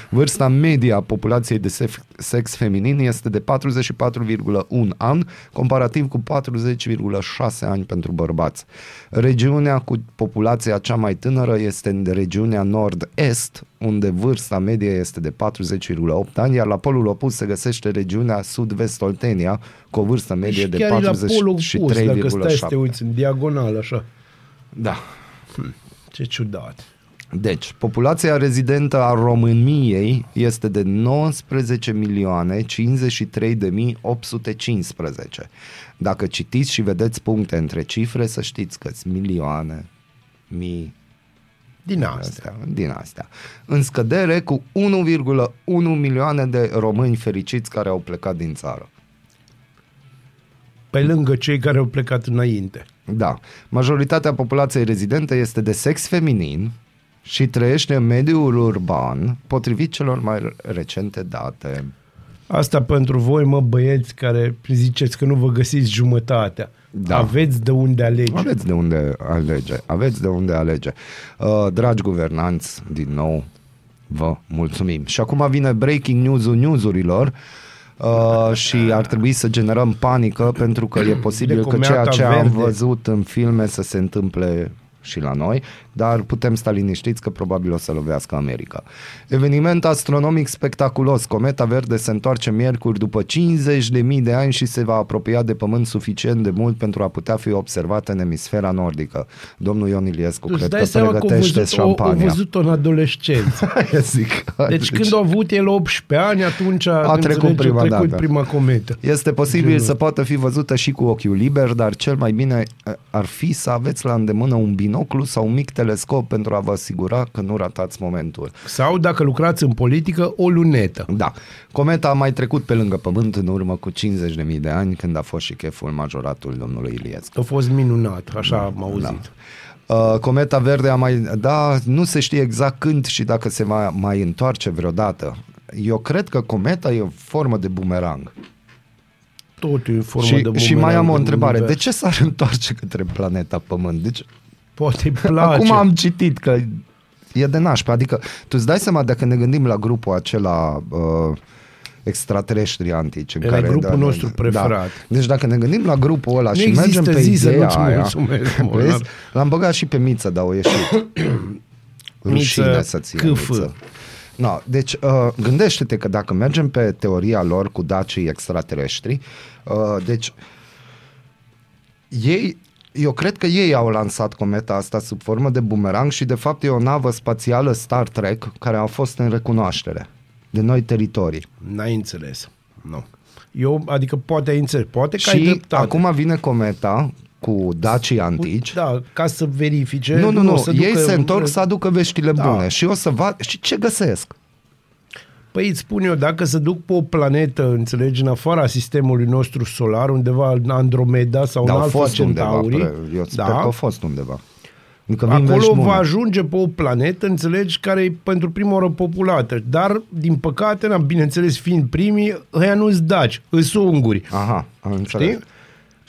Vârsta medie a populației de sef- sex feminin este de 44,1 ani, comparativ cu 40,6 ani pentru bărbați. Regiunea cu populația cea mai tânără este în regiunea nord-est, unde vârsta medie este de 40,8 ani, iar la polul opus se găsește regiunea sud-vest Oltenia, cu o vârstă medie Și de chiar e la polul opus, dacă stai să te 43,7. uiți în diagonal, așa. Da. Ce ciudat. Deci, populația rezidentă a României este de 19 milioane 53 de mii 815. Dacă citiți și vedeți puncte între cifre, să știți că sunt milioane, mii, Din astea. astea, din astea. În scădere cu 1,1 milioane de români fericiți care au plecat din țară. Pe lângă cei care au plecat înainte. Da. Majoritatea populației rezidente este de sex feminin și trăiește în mediul urban, potrivit celor mai recente date. Asta pentru voi, mă, băieți care ziceți că nu vă găsiți jumătatea. Da. Aveți de unde alege. Aveți de unde alege. Aveți de unde alege. Uh, dragi guvernanți, din nou, vă mulțumim. Și acum vine breaking news-ul newsurilor uh, și ar trebui să generăm panică pentru că e posibil De că ceea comeata ce am verde. văzut în filme să se întâmple și la noi, dar putem sta liniștiți că probabil o să lovească America. Eveniment astronomic spectaculos. Cometa verde se întoarce miercuri după 50.000 de ani și se va apropia de Pământ suficient de mult pentru a putea fi observată în emisfera nordică. Domnul Ion Iliescu, Îți cred dai că seama că au pregătește văzut, o, au șampania. văzut-o în adolescență. Aia zic. Deci când a avut el 18 ani, atunci a trecut prima a trecut dată. prima cometă. Este posibil Genul. să poată fi văzută și cu ochiul liber, dar cel mai bine eh, ar fi să aveți la îndemână un binoclu sau un mic telescop pentru a vă asigura că nu ratați momentul. Sau, dacă lucrați în politică, o lunetă. Da, cometa a mai trecut pe lângă Pământ în urmă cu 50.000 de ani, când a fost și cheful majoratul domnului Iliescu. A fost minunat, așa am auzit. Uh, cometa verde a mai... Da, nu se știe exact când și dacă se va mai întoarce vreodată. Eu cred că cometa e o formă de bumerang. Tot e în formă și, de bumerang și mai am o în întrebare. univers. De ce s-ar întoarce către planeta Pământ? Deci, Poate îi place. acum am citit că e de nașpa. Adică, tu îți dai seama dacă ne gândim la grupul acela uh, extraterestri antici. În Era care, grupul nostru preferat. Da. Deci dacă ne gândim la grupul ăla Nu și există mergem pe zi să ideea nu-ți aia, mulțumesc, Monar. vezi? l-am băgat și pe Miță, dar o ieșit. Rușine să ție câfă. Miță. No, deci uh, gândește-te că dacă mergem pe teoria lor cu dacii extraterestri, uh, deci ei, eu cred că ei au lansat cometa asta sub formă de bumerang și de fapt e o navă spațială Star Trek care a fost în recunoaștere de noi teritorii. N-ai înțeles. Nu. Eu, adică poate ai înțeles, poate că ai și dreptate. acum vine cometa cu dacii antici. Da, ca să verifice. Nu, nu, nu, să ei ducă- se întorc să aducă veștile Da. bune și o să vad și ce găsesc. Păi îți spun eu, dacă se duc pe o planetă, înțelegi, în afara sistemului nostru solar, undeva în Andromeda sau Dar în au Alpha fost undeva, Centauri, pre- eu sper da, că au fost undeva. Adică vin vești acolo bune. va ajunge pe o planetă, înțelegi, care e pentru prima oară populată. Dar, din păcate, na, bineînțeles, fiind primii, ăia nu-s daci, îs unguri. Aha, am înțeles. Știi?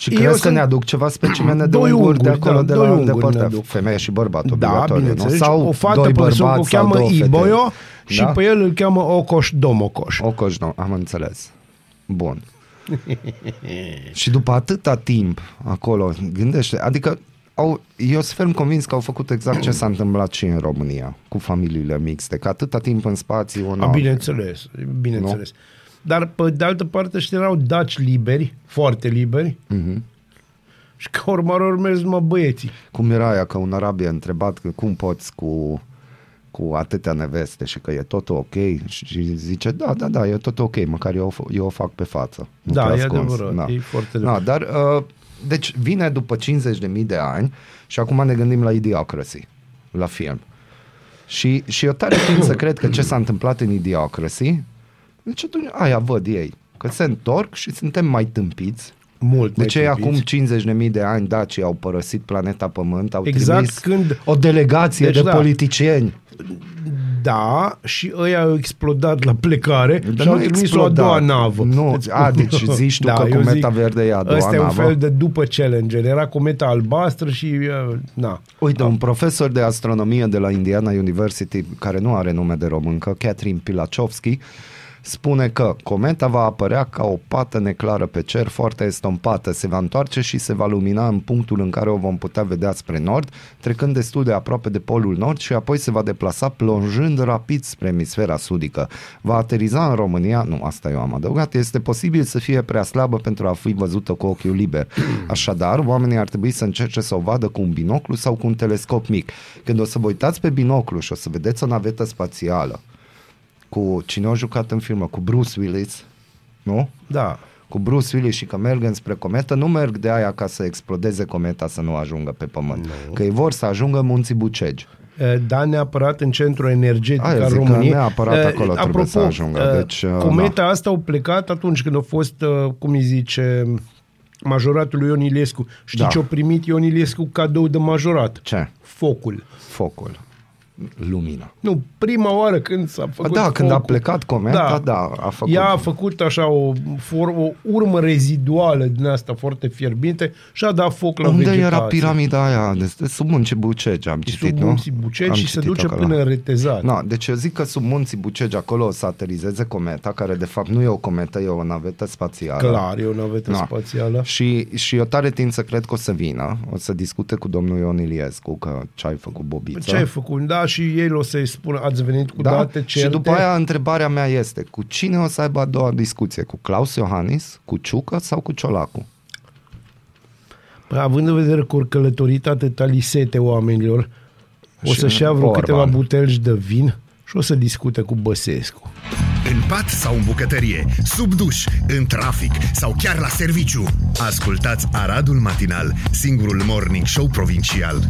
Și Eu crezi că sunt- ne aduc ceva specimene de Doi unguri de unguri, acolo, da, de doi la unguri unde ne partea? aduc. Femeie și bărbat, Da, obligatoriu, nu? bineînțeles. Sau o fată doi pe bărbați o sau cheamă două fete. Iboio și Da? pe el îl cheamă Ocoș Domocoș. O coș, nu, am înțeles. Bun. și după atâta timp acolo, gândește, adică au, eu sunt ferm convins că au făcut exact ce s-a întâmplat și în România, cu familiile mixte, că atâta timp în spațiu... A, nu. bineînțeles, bineînțeles. Dar, pe de altă parte, știi, erau daci liberi, foarte liberi, Mhm. și ca urmare au mers numai băieții. Cum era aia că un arab e întrebat că cum poți cu, cu atâtea neveste și că e tot ok și zice da, da, da, e tot ok, măcar eu, o f- eu o fac pe față. nu Da, pe e ascuns. adevărat, e foarte da, dar uh, Deci vine după 50.000 de ani și acum ne gândim la Idiocracy, la film. Și, și eu tare tind să cred că ce s-a întâmplat în Idiocracy, deci atunci aia văd ei, că se întorc și suntem mai tâmpiți. Mult De mai ce tâmpiți. acum 50.000 de ani dacii au părăsit planeta Pământ, au Exact trimis când- o delegație Deci de da. politicieni. Da, și ăia au explodat la plecare Dar și au nu trimis o a explodat. doua navă. Nu, Îți a, spun. deci zici tu că eu cometa verde e a doua Ăsta e un navă? fel de după Challenger. Era cometa albastră și... uh, Na. Uite, un profesor de astronomie de la Indiana University, care nu are nume de româncă, Catherine Pilachovski, spune că cometa va apărea ca o pată neclară pe cer, foarte estompată, se va întoarce și se va lumina în punctul în care o vom putea vedea spre nord, trecând destul de aproape de polul nord și apoi se va deplasa plonjând rapid spre emisfera sudică. Va ateriza în România, nu, asta eu am adăugat, este posibil să fie prea slabă pentru a fi văzută cu ochiul liber. Așadar, oamenii ar trebui să încerce să o vadă cu un binoclu sau cu un telescop mic. Când o să vă uitați pe binoclu și o să vedeți o navetă spațială, cu cine a jucat în filmă, cu Bruce Willis, nu? Da. Cu Bruce Willis și că merg înspre cometă, nu merg de aia ca să explodeze cometa să nu ajungă pe pământ. No. Că ei vor să ajungă în munții Bucegi. Uh, Da, neapărat în centrul energetic Aia al zic că României. neapărat Uh, acolo trebuie să ajungă, uh, deci, uh, cometa asta au plecat atunci când a fost, uh, cum îi zice, majoratul lui Ion Iliescu. Știi Da. ce a primit Ion Iliescu cadou de majorat? Ce? Focul. Focul. Lumina. Nu, prima oară când s-a făcut da, când a focul. plecat cometa, da, a făcut. Ea a făcut așa o, for, o urmă reziduală din asta foarte fierbinte și a dat foc la Unde vegetație. era piramida aia? De, de sub munții Bucegi, am E citit, sub nu? munții Bucegi Am și se citit duce acolo. până în retezat. Na, deci eu zic că sub munții Bucegi acolo o să aterizeze cometa, care de fapt nu e o cometă, e o navetă spațială. Clar, e o navetă Na. spațială. Și, și eu tare tind să cred că o să vină, o să discute cu domnul Ion Iliescu, că ce ai făcut Bobiță. Ce ai făcut? Da, și ei o să-i spună, ați venit cu date certe. Da? Și după aia întrebarea mea este, cu cine o să aibă a doua discuție? Cu Claus Iohannis, cu Ciucă sau cu Ciolacu? Păi, având în vedere că ori călătorit atâta lisete oamenilor, o Și să-și ia vreo Orban. câteva butelci de vin și o să discute cu Băsescu. În pat sau în bucătărie, sub duș, în trafic sau chiar la serviciu. Ascultați Aradul Matinal, singurul morning show provincial.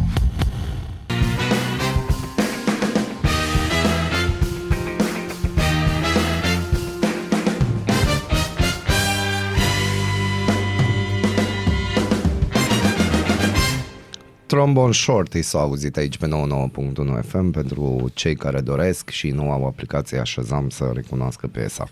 Trombone Shorty s-a auzit aici pe 99.1 FM pentru cei care doresc și nu au aplicația Shazam să recunoască piesa.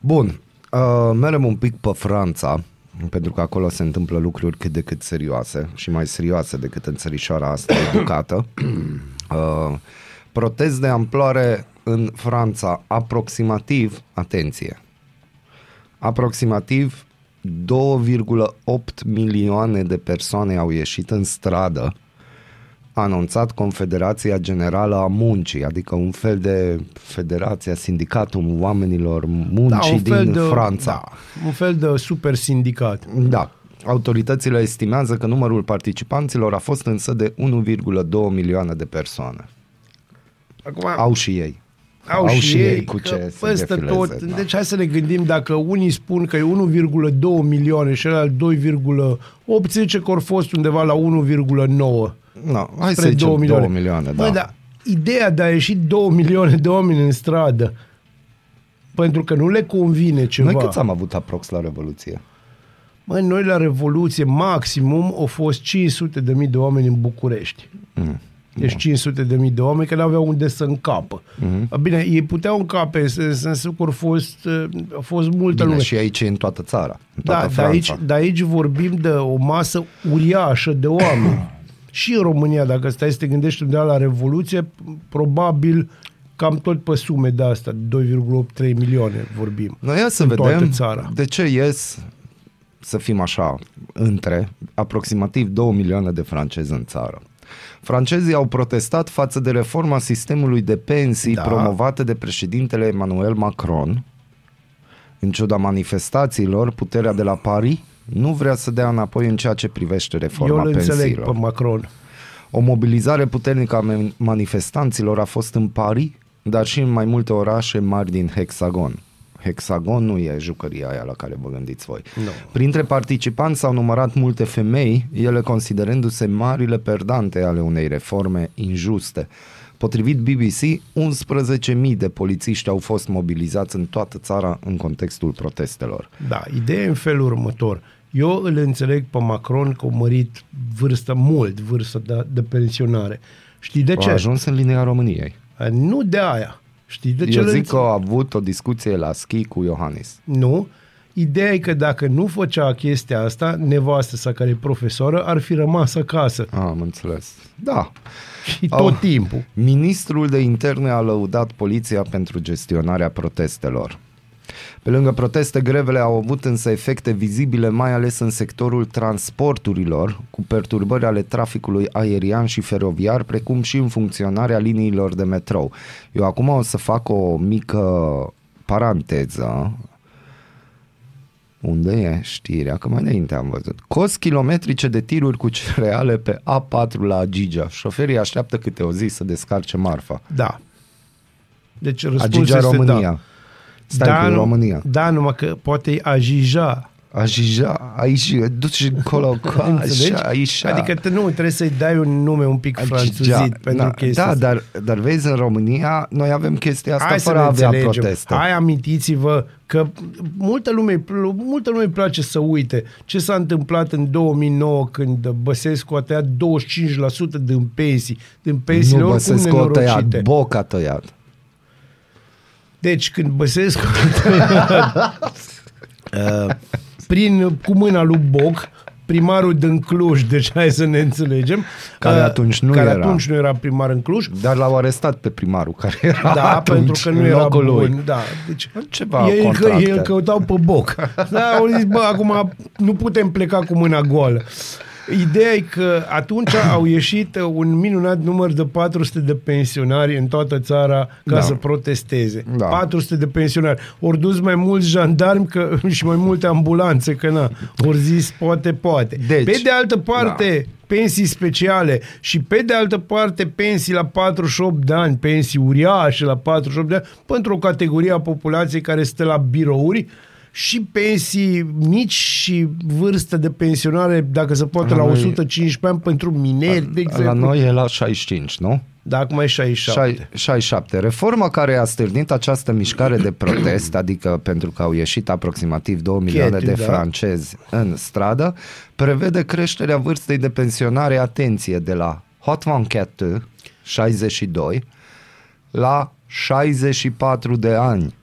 Bun, uh, merem un pic pe Franța, pentru că acolo se întâmplă lucruri cât de cât serioase și mai serioase decât în țărișoara asta educată. Uh, protest de amploare în Franța, aproximativ, atenție, aproximativ 2,8 milioane de persoane au ieșit în stradă, a anunțat Confederația Generală a Muncii, adică un fel de federația, sindicatul oamenilor muncii din de, Franța. Da, un fel de super sindicat. Da. Autoritățile estimează că numărul participanților a fost însă de 1,2 milioane de persoane. Acum, Au și ei. Au, și ei cu că ce să peste defileze, tot. da. Deci hai să ne gândim, dacă unii spun că e 1,2 milioane și ăla 2,8, se zice că au fost undeva la 1,9. No, hai să spre zicem 2 2 milioane. milioane, Bă, da. dar ideea de a ieși 2 milioane de oameni în stradă pentru că nu le convine ceva. Noi câți am avut aprox la Revoluție? Mă, noi la Revoluție maximum au fost 500 de mii de oameni în București. Mm. Deci 500 de mii de oameni care n-aveau unde să încapă. Mhm. Mm-hmm. Bine, ei puteau încape, în sensul că au fost, a fost multă Bine, lume. și aici e în toată țara. În Da, toată dar Franța. aici, dar aici vorbim de o masă uriașă de oameni. și în România, dacă stai să te gândești undeva la Revoluție, probabil cam tot pe sume de asta, 2,83 milioane vorbim. Noi ia să în vedem toată țara. de ce ies să fim așa între aproximativ 2 milioane de francezi în țară. Francezii au protestat față de reforma sistemului de pensii Da. promovată de președintele Emmanuel Macron. În ciuda manifestațiilor, puterea de la Paris nu vrea să dea înapoi în ceea ce privește reforma Eu îl înțeleg pensiilor. pe Macron. O mobilizare puternică a men- manifestanților a fost în Paris, dar și în mai multe orașe mari din Hexagon. Hexagon nu e jucăria aia la care vă gândiți voi. Nu. Printre participanți s-au numărat multe femei, ele considerându-se marile perdante ale unei reforme injuste. Potrivit BBC, 11.000 de polițiști au fost mobilizați în toată țara în contextul protestelor. Da, ideea e în felul următor. Eu îl înțeleg pe Macron că a mărit vârsta mult, vârsta de, de pensionare. Știi de A ce? ajuns în linia României. Nu de aia. Știi de ce? Eu îl zic înțeleg? că a avut o discuție la schi cu Iohannis. Nu. Ideea e că dacă nu făcea chestia asta, nevastă sa care e profesoră ar fi rămas acasă. Ah, am înțeles. Da. Și tot Au- timpul. Ministrul de interne a lăudat poliția pentru gestionarea protestelor. Pe lângă proteste, grevele au avut însă efecte vizibile mai ales în sectorul transporturilor, cu perturbări ale traficului aerian și feroviar, precum și în funcționarea liniilor de metrou. Eu acum o să fac o mică paranteză. Unde e știrea? Că mai înainte am văzut. Cost kilometrice de tiruri cu cereale pe A4 la Agigea. Șoferii așteaptă câte o zi să descarce marfa. Da. Deci răspunsul Agigea este România. Da. Stai da, cu nu- România. Da, numai că poate e Ajija. Agija, aici, duci încolo, ca Înțelegi? așa, aici. Adică te, nu, trebuie să-i dai un nume un pic franțuzit pentru da, chestia da asta. dar, dar vezi, în România, noi avem chestia asta Hai să fără ne a avea înțelegem. proteste. Hai amintiți-vă că multă lume, multă lume îi place să uite ce s-a întâmplat în 2009 când Băsescu a tăiat 25% din pensii, din pensiile nu oricum Băsescu a tăiat, nenorocite. Boc a tăiat. Deci când Băsescu a tăiat, uh, prin, cu mâna lui Boc, primarul din Cluj, deci hai să ne înțelegem. Care uh, atunci nu care era. atunci nu era primar în Cluj. Dar l-au arestat pe primarul care era Da, atunci pentru că nu în era locul bun. lui. Da, deci Ceva ei, că, contracte. ei îl căutau pe boc. Da, au zis, bă, acum nu putem pleca cu mâna goală. Ideea e că atunci au ieșit un minunat număr de 400 de pensionari în toată țara ca Da. să protesteze. Da. 400 de pensionari. Ori dus mai mulți jandarmi că, și mai multe ambulanțe, că na, ori zis poate, poate. Deci, pe de altă parte, pensii speciale și pe de altă parte pensii la 48 de ani, pensii uriașe la 48 de ani, pentru o categorie a populației care stă la birouri și pensii mici și vârstă de pensionare, dacă se poate, La la noi- 115 ani pentru mineri, de exemplu. La noi e la 65, nu? Da, acum e 67. Șai- 67. Reforma care a stârnit această mișcare de protest, adică pentru că au ieșit aproximativ 2 milioane de da. francezi în stradă, prevede creșterea vârstei de pensionare, atenție, de la Hot 24, 62, la 64 de ani.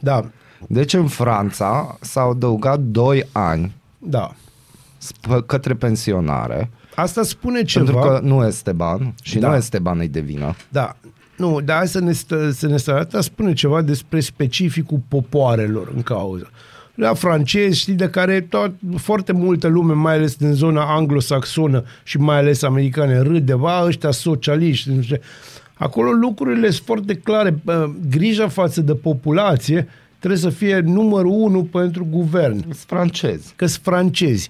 Da, Deci în Franța s-au adăugat 2 ani da. sp- către pensionare, Asta spune ceva. pentru că nu este ban și Da. nu este ban de vină. Da. Nu, dar hai să ne, stă, să ne stă, asta spune ceva despre specificul popoarelor în cauză. La francezi, știi, de care tot, foarte multă lume, mai ales din zona anglosaxonă și mai ales americane, râde, va, ăștia socialiști, nu știu. ce. Acolo lucrurile sunt foarte clare. Bă, Grija față de populație trebuie să fie numărul unu pentru guvern. Sunt francezi. Că sunt francezi.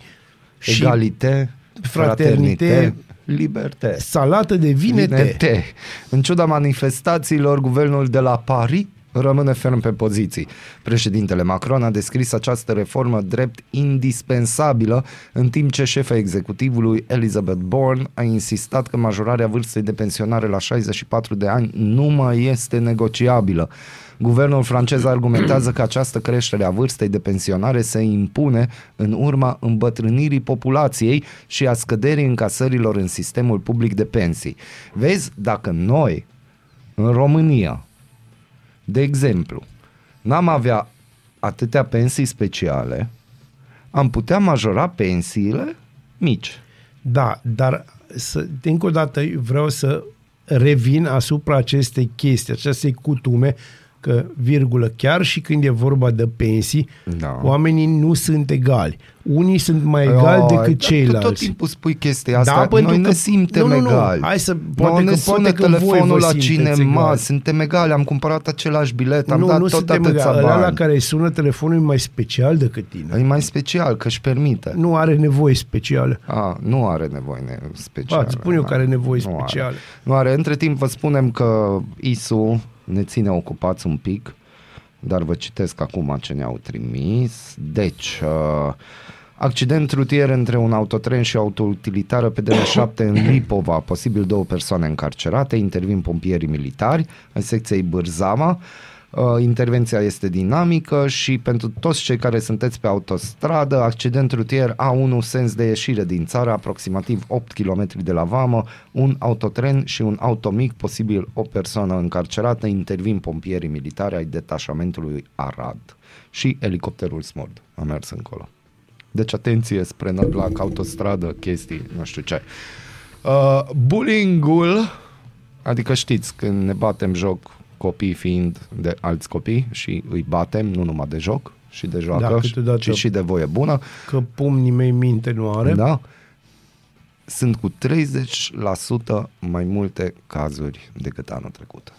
Și Egalité, fraternite, fraternite, liberté. salată de vinete. Vinete. În ciuda manifestațiilor, guvernul de la Paris rămâne ferm pe poziții. Președintele Macron a descris această reformă drept indispensabilă, în timp ce șefa executivului Elizabeth Bourne a insistat că majorarea vârstei de pensionare la 64 de ani nu mai este negociabilă. Guvernul francez argumentează că această creștere a vârstei de pensionare se impune în urma îmbătrânirii populației și a scăderii încasărilor în sistemul public de pensii. Vezi, dacă noi, în România, de exemplu, n-am avea atâtea pensii speciale, am putea majora pensiile mici. Da, dar să, încă o dată vreau să revin asupra acestei chestii, acestei cutume, că, virgulă, chiar și când e vorba de pensii, Da. oamenii nu sunt egali. Unii sunt mai egali Ai, decât dar Tu tot ceilalți. timpul spui chestia asta. Da, pentru Noi ne că- simtem nu, nu, nu. egali. Hai să- Nouă poate ne că- sună poate că voi telefonul vă la simteți cinema, egali. suntem egali, am cumpărat același bilet, am nu, dat nu tot suntem atâția egali. Ăla la bani. care îi sună telefonul e mai special decât tine. E mai special, că își permite. Nu are nevoie specială. A, nu are nevoie ne- specială. Ba, îți spun eu că are nevoie Nu specială. Are. Nu are. Între timp vă spunem că ISU ne ține ocupați un pic dar vă citesc acum ce ne-au trimis. Deci, uh, accident rutier între un autotren și o autoutilitară pe DN7 în Lipova, posibil două persoane încarcerate, intervin pompierii militari în secției Bârzama. Uh, intervenția este dinamică și pentru toți cei care sunteți pe autostradă, accident rutier A1 sens de ieșire din țară, aproximativ 8 km de la Vamă, un autotren și un auto mic, posibil o persoană încarcerată, intervin pompierii militari ai detașamentului Arad și elicopterul Smord a mers încolo. Deci atenție spre Nădlac, autostradă, chestii, nu știu ce. Uh, bullying-ul, adică știți, când ne batem joc copii fiind de alți copii și îi batem, nu numai de joc și de joacă, Da, câteodată- ci și de voie bună, Că pumnii mei minte nu are. da? Sunt cu 30% mai multe cazuri decât anul trecut.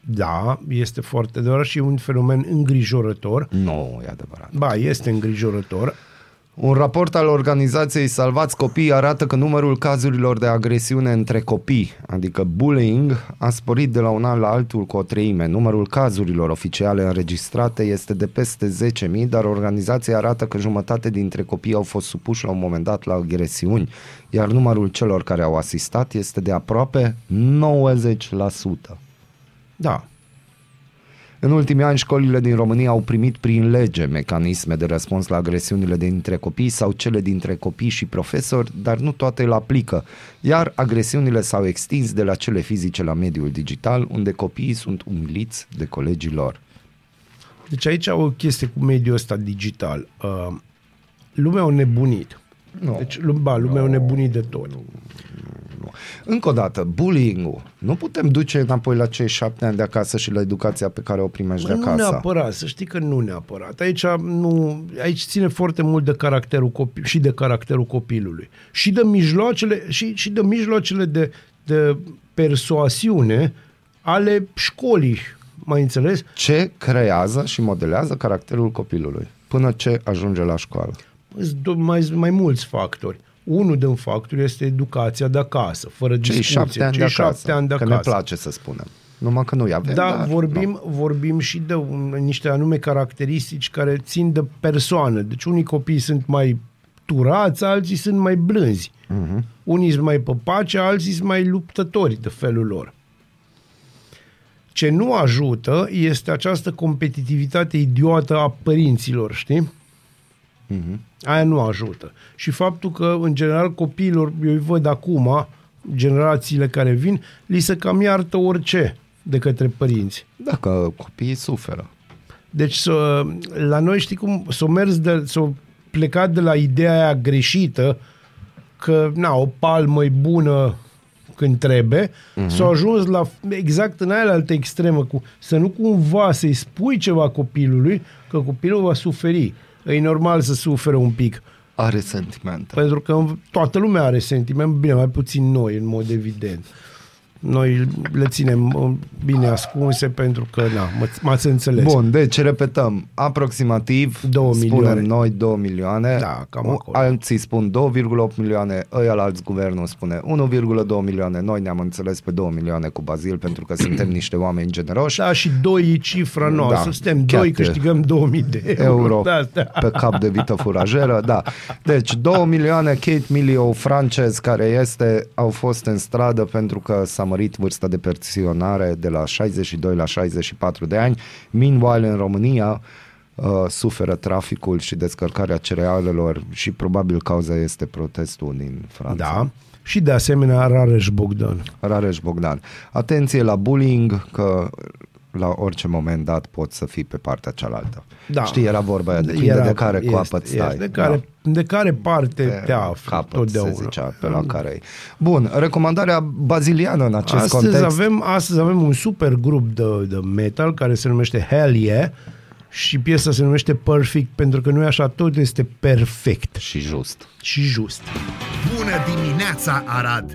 Da, este foarte adevărat și e un fenomen îngrijorător. Nu, e adevărat. Ba, este îngrijorător. Un raport al organizației Salvați Copii arată că numărul cazurilor de agresiune între copii, adică bullying, a sporit de la un an la altul cu o treime. Numărul cazurilor oficiale înregistrate este de peste 10.000, dar organizația arată că jumătate dintre copii au fost supuși la un moment dat la agresiuni, iar numărul celor care au asistat este de aproape 90%. Da, În ultimii ani, școlile din România au primit prin lege mecanisme de răspuns la agresiunile dintre copii sau cele dintre copii și profesori, dar nu toate îl aplică. Iar agresiunile s-au extins de la cele fizice la mediul digital, unde copiii sunt umiliți de colegii lor. Deci aici o chestie cu mediul ăsta digital. Uh, lumea a nebunit. Nu. Deci, lu- ba, lumea a nebunit de tot. Încă o dată, bullying-ul. Nu putem duce înapoi la cei șapte ani de acasă și la educația pe care o primești de Bă, nu acasă. neapărat, să știi că nu neapărat. Aici, nu, aici ține foarte mult de caracterul copil, și de caracterul copilului. Și de mijloacele, și, și de mijloacele de, de persoasiune ale școlii, mai înțeles? Ce creează și modelează caracterul copilului până ce ajunge la școală? Sunt do- mai, mai mulți factori. Unul din factori este educația de acasă, fără Cei discuție. șapte ani Cei de acasă. șapte ani de că acasă. ne place să spunem. Numai că nu-i avem. Da, dar, vorbim, vorbim și de un, niște anume caracteristici care țin de persoană. Deci unii copii sunt mai turați, alții sunt mai blânzi. Uh-huh. Unii sunt mai păpace, alții sunt mai luptători de felul lor. Ce nu ajută este această competitivitate idiotă a părinților, știi? Uh-huh. Aia nu ajută. Și faptul că, în general, copiilor, eu îi văd acum, generațiile care vin, li se cam iartă orice de către părinți. Dacă copiii suferă. Deci să, la noi știi cum s-o mers de, s-o plecat de la ideea aia greșită că na, o palmă e bună când trebuie, uh-huh. s-a ajuns la exact în aia altă extremă cu să nu cumva să-i spui ceva copilului că copilul va suferi. E normal să sufere un pic. Are sentimente. Pentru că toată lumea are sentiment, bine, mai puțin noi, în mod evident. Noi le ținem uh, bine ascunse pentru că, na, mă- m-ați înțeles. Bun, deci repetăm, aproximativ, Două spunem milioane. noi 2 milioane, Da, cam U- acolo. alții spun 2,8 milioane, ăia la alți guvernul spune 1,2 milioane, noi ne-am înțeles pe 2 milioane cu Bazil pentru că suntem niște oameni generoși. Da, și doi e cifra noastră. Da, Suntem chiar doi, te- câștigăm 2000 de euro. euro Da, da. pe cap de vită furajeră, da. Deci 2 milioane Kate Milio francez care este, au fost în stradă pentru că s-a mărit vârsta de pensionare de la 62 la 64 de ani. Meanwhile în România uh, suferă traficul și descărcarea cerealelor și probabil cauza este protestul din Franța. da. Și de asemenea Rareș Bogdan. Rareș Bogdan. Atenție la bullying, că la orice moment dat poți să fii pe partea cealaltă. Da. Știi, era vorba aia, depinde Era- de care este, coapă stai. este, De care, de care parte Da. te afli capăt, totdeauna. se zicea, pe la care e. Bun, recomandarea baziliană în acest Astăzi context. avem, astăzi avem un super grup de, de metal care se numește Hell Yeah și piesa se numește Perfect pentru că nu e așa, tot este perfect Și just. și just. Bună dimineața, Arad!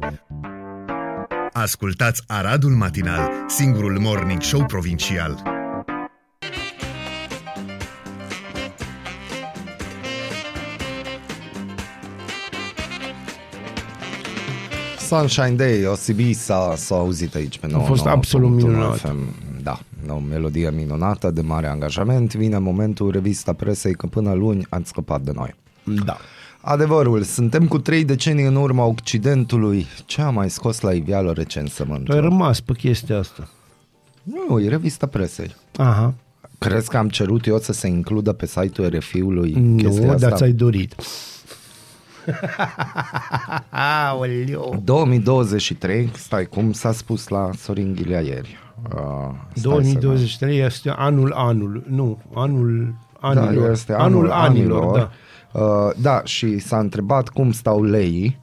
Ascultați Aradul Matinal, singurul morning show provincial. Sunshine Day, OCB s-a, s-a auzit aici pe 99.1 fost absolut minunat. FM. Da, o melodie minunată de mare angajament. Vine momentul revista presei că până luni ați scăpat de noi. Da. Adevărul, suntem cu trei decenii în urma Occidentului. Ce a mai scos la iveală Tu ai recensământul? rămas pe chestia asta. Nu, e revista presei. Aha. Crezi că am cerut eu să se includă pe site-ul RFI-ului chestia Nu, asta? dar ți-ai dorit. Aoleu. 2023, stai, cum s-a spus la Sorin Ghilea ieri. Uh, stai să- 2023 este anul anul, nu, anul anilor. Da, este anul, anilor. da. Uh, da, și s-a întrebat cum stau leii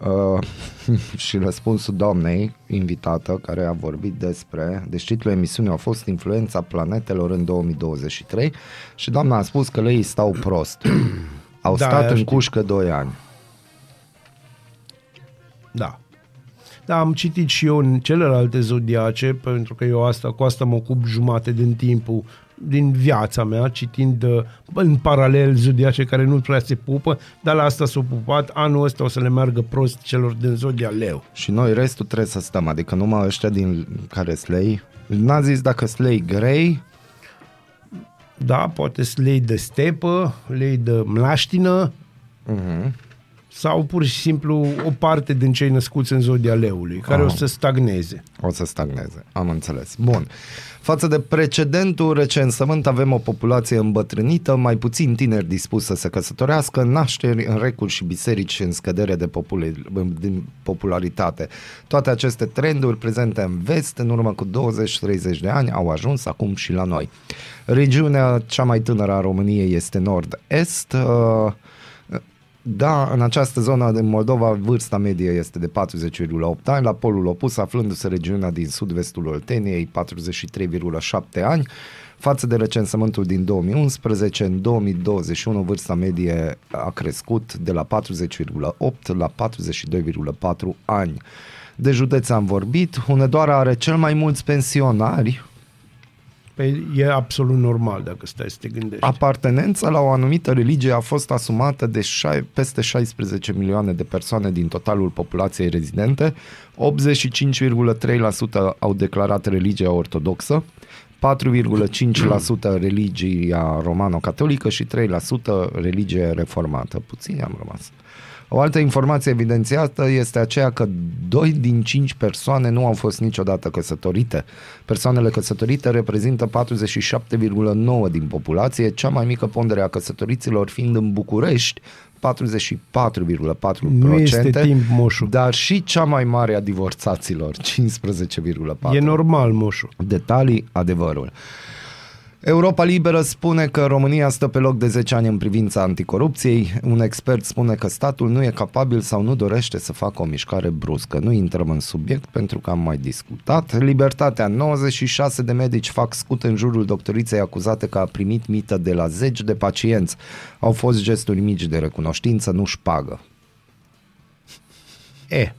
uh, și răspunsul doamnei invitată care a vorbit despre, deci titlul emisiunii a fost Influența planetelor în 2023 și doamna a spus că leii stau prost. Au Da, stat în știu. cușcă 2 ani. Da. Da, am citit și eu în celelalte zodiace, pentru că eu asta, cu asta mă ocup jumate din timpul din viața mea, citind uh, în paralel zodiace care nu prea se pupă, dar la asta s-au pupat. Anul ăsta o să le meargă prost celor din zodia leu. Și noi restul trebuie să stăm, adică numai ăștia din care slei. N-a zis dacă slei grei, Da, poate să lei de stepă, lei de mlaștină, uh-huh. Sau pur și simplu o parte din cei născuți în zodia leului, care Ah. o să stagneze. O să stagneze, am înțeles. Bun. Față de precedentul recensământ avem o populație îmbătrânită, mai puțin tineri dispuși să se căsătorească, nașteri în recuri și biserici în scădere de popul- din popularitate. Toate aceste trenduri prezente în vest, în urmă cu 20-30 de ani, au ajuns acum și la noi. Regiunea cea mai tânără a României este nord-est, uh, da, în această zonă din Moldova vârsta medie este de 40,8 ani, la polul opus aflându-se regiunea din sud-vestul Olteniei, 43,7 ani, față de recensământul din 2011, în 2021 vârsta medie a crescut de la 40,8 la 42,4 ani. De județ am vorbit, Hunedoara are cel mai mulți pensionari, Păi e absolut normal dacă stai să te gândești. Apartenența la o anumită religie a fost asumată de șai, peste 16 milioane de persoane din totalul populației rezidente, 85,3% au declarat religia ortodoxă, 4,5% religia romano-catolică și 3% religie reformată. Puțini am rămas. O altă informație evidențiată este aceea că 2 din 5 persoane nu au fost niciodată căsătorite. Persoanele căsătorite reprezintă 47,9 din populație, cea mai mică pondere a căsătoriților fiind în București, 44,4%. Nu este timp, moșu. Dar și cea mai mare a divorțaților, 15,4%. E normal, moșu. Detalii, adevărul. Europa Liberă spune că România stă pe loc de 10 ani în privința anticorupției. Un expert spune că statul nu e capabil sau nu dorește să facă o mișcare bruscă. Nu intrăm în subiect pentru că am mai discutat. Libertatea. 96 de medici fac scut în jurul doctoriței acuzate că a primit mită de la zeci de pacienți. Au fost gesturi mici de recunoștință, nu șpagă. E,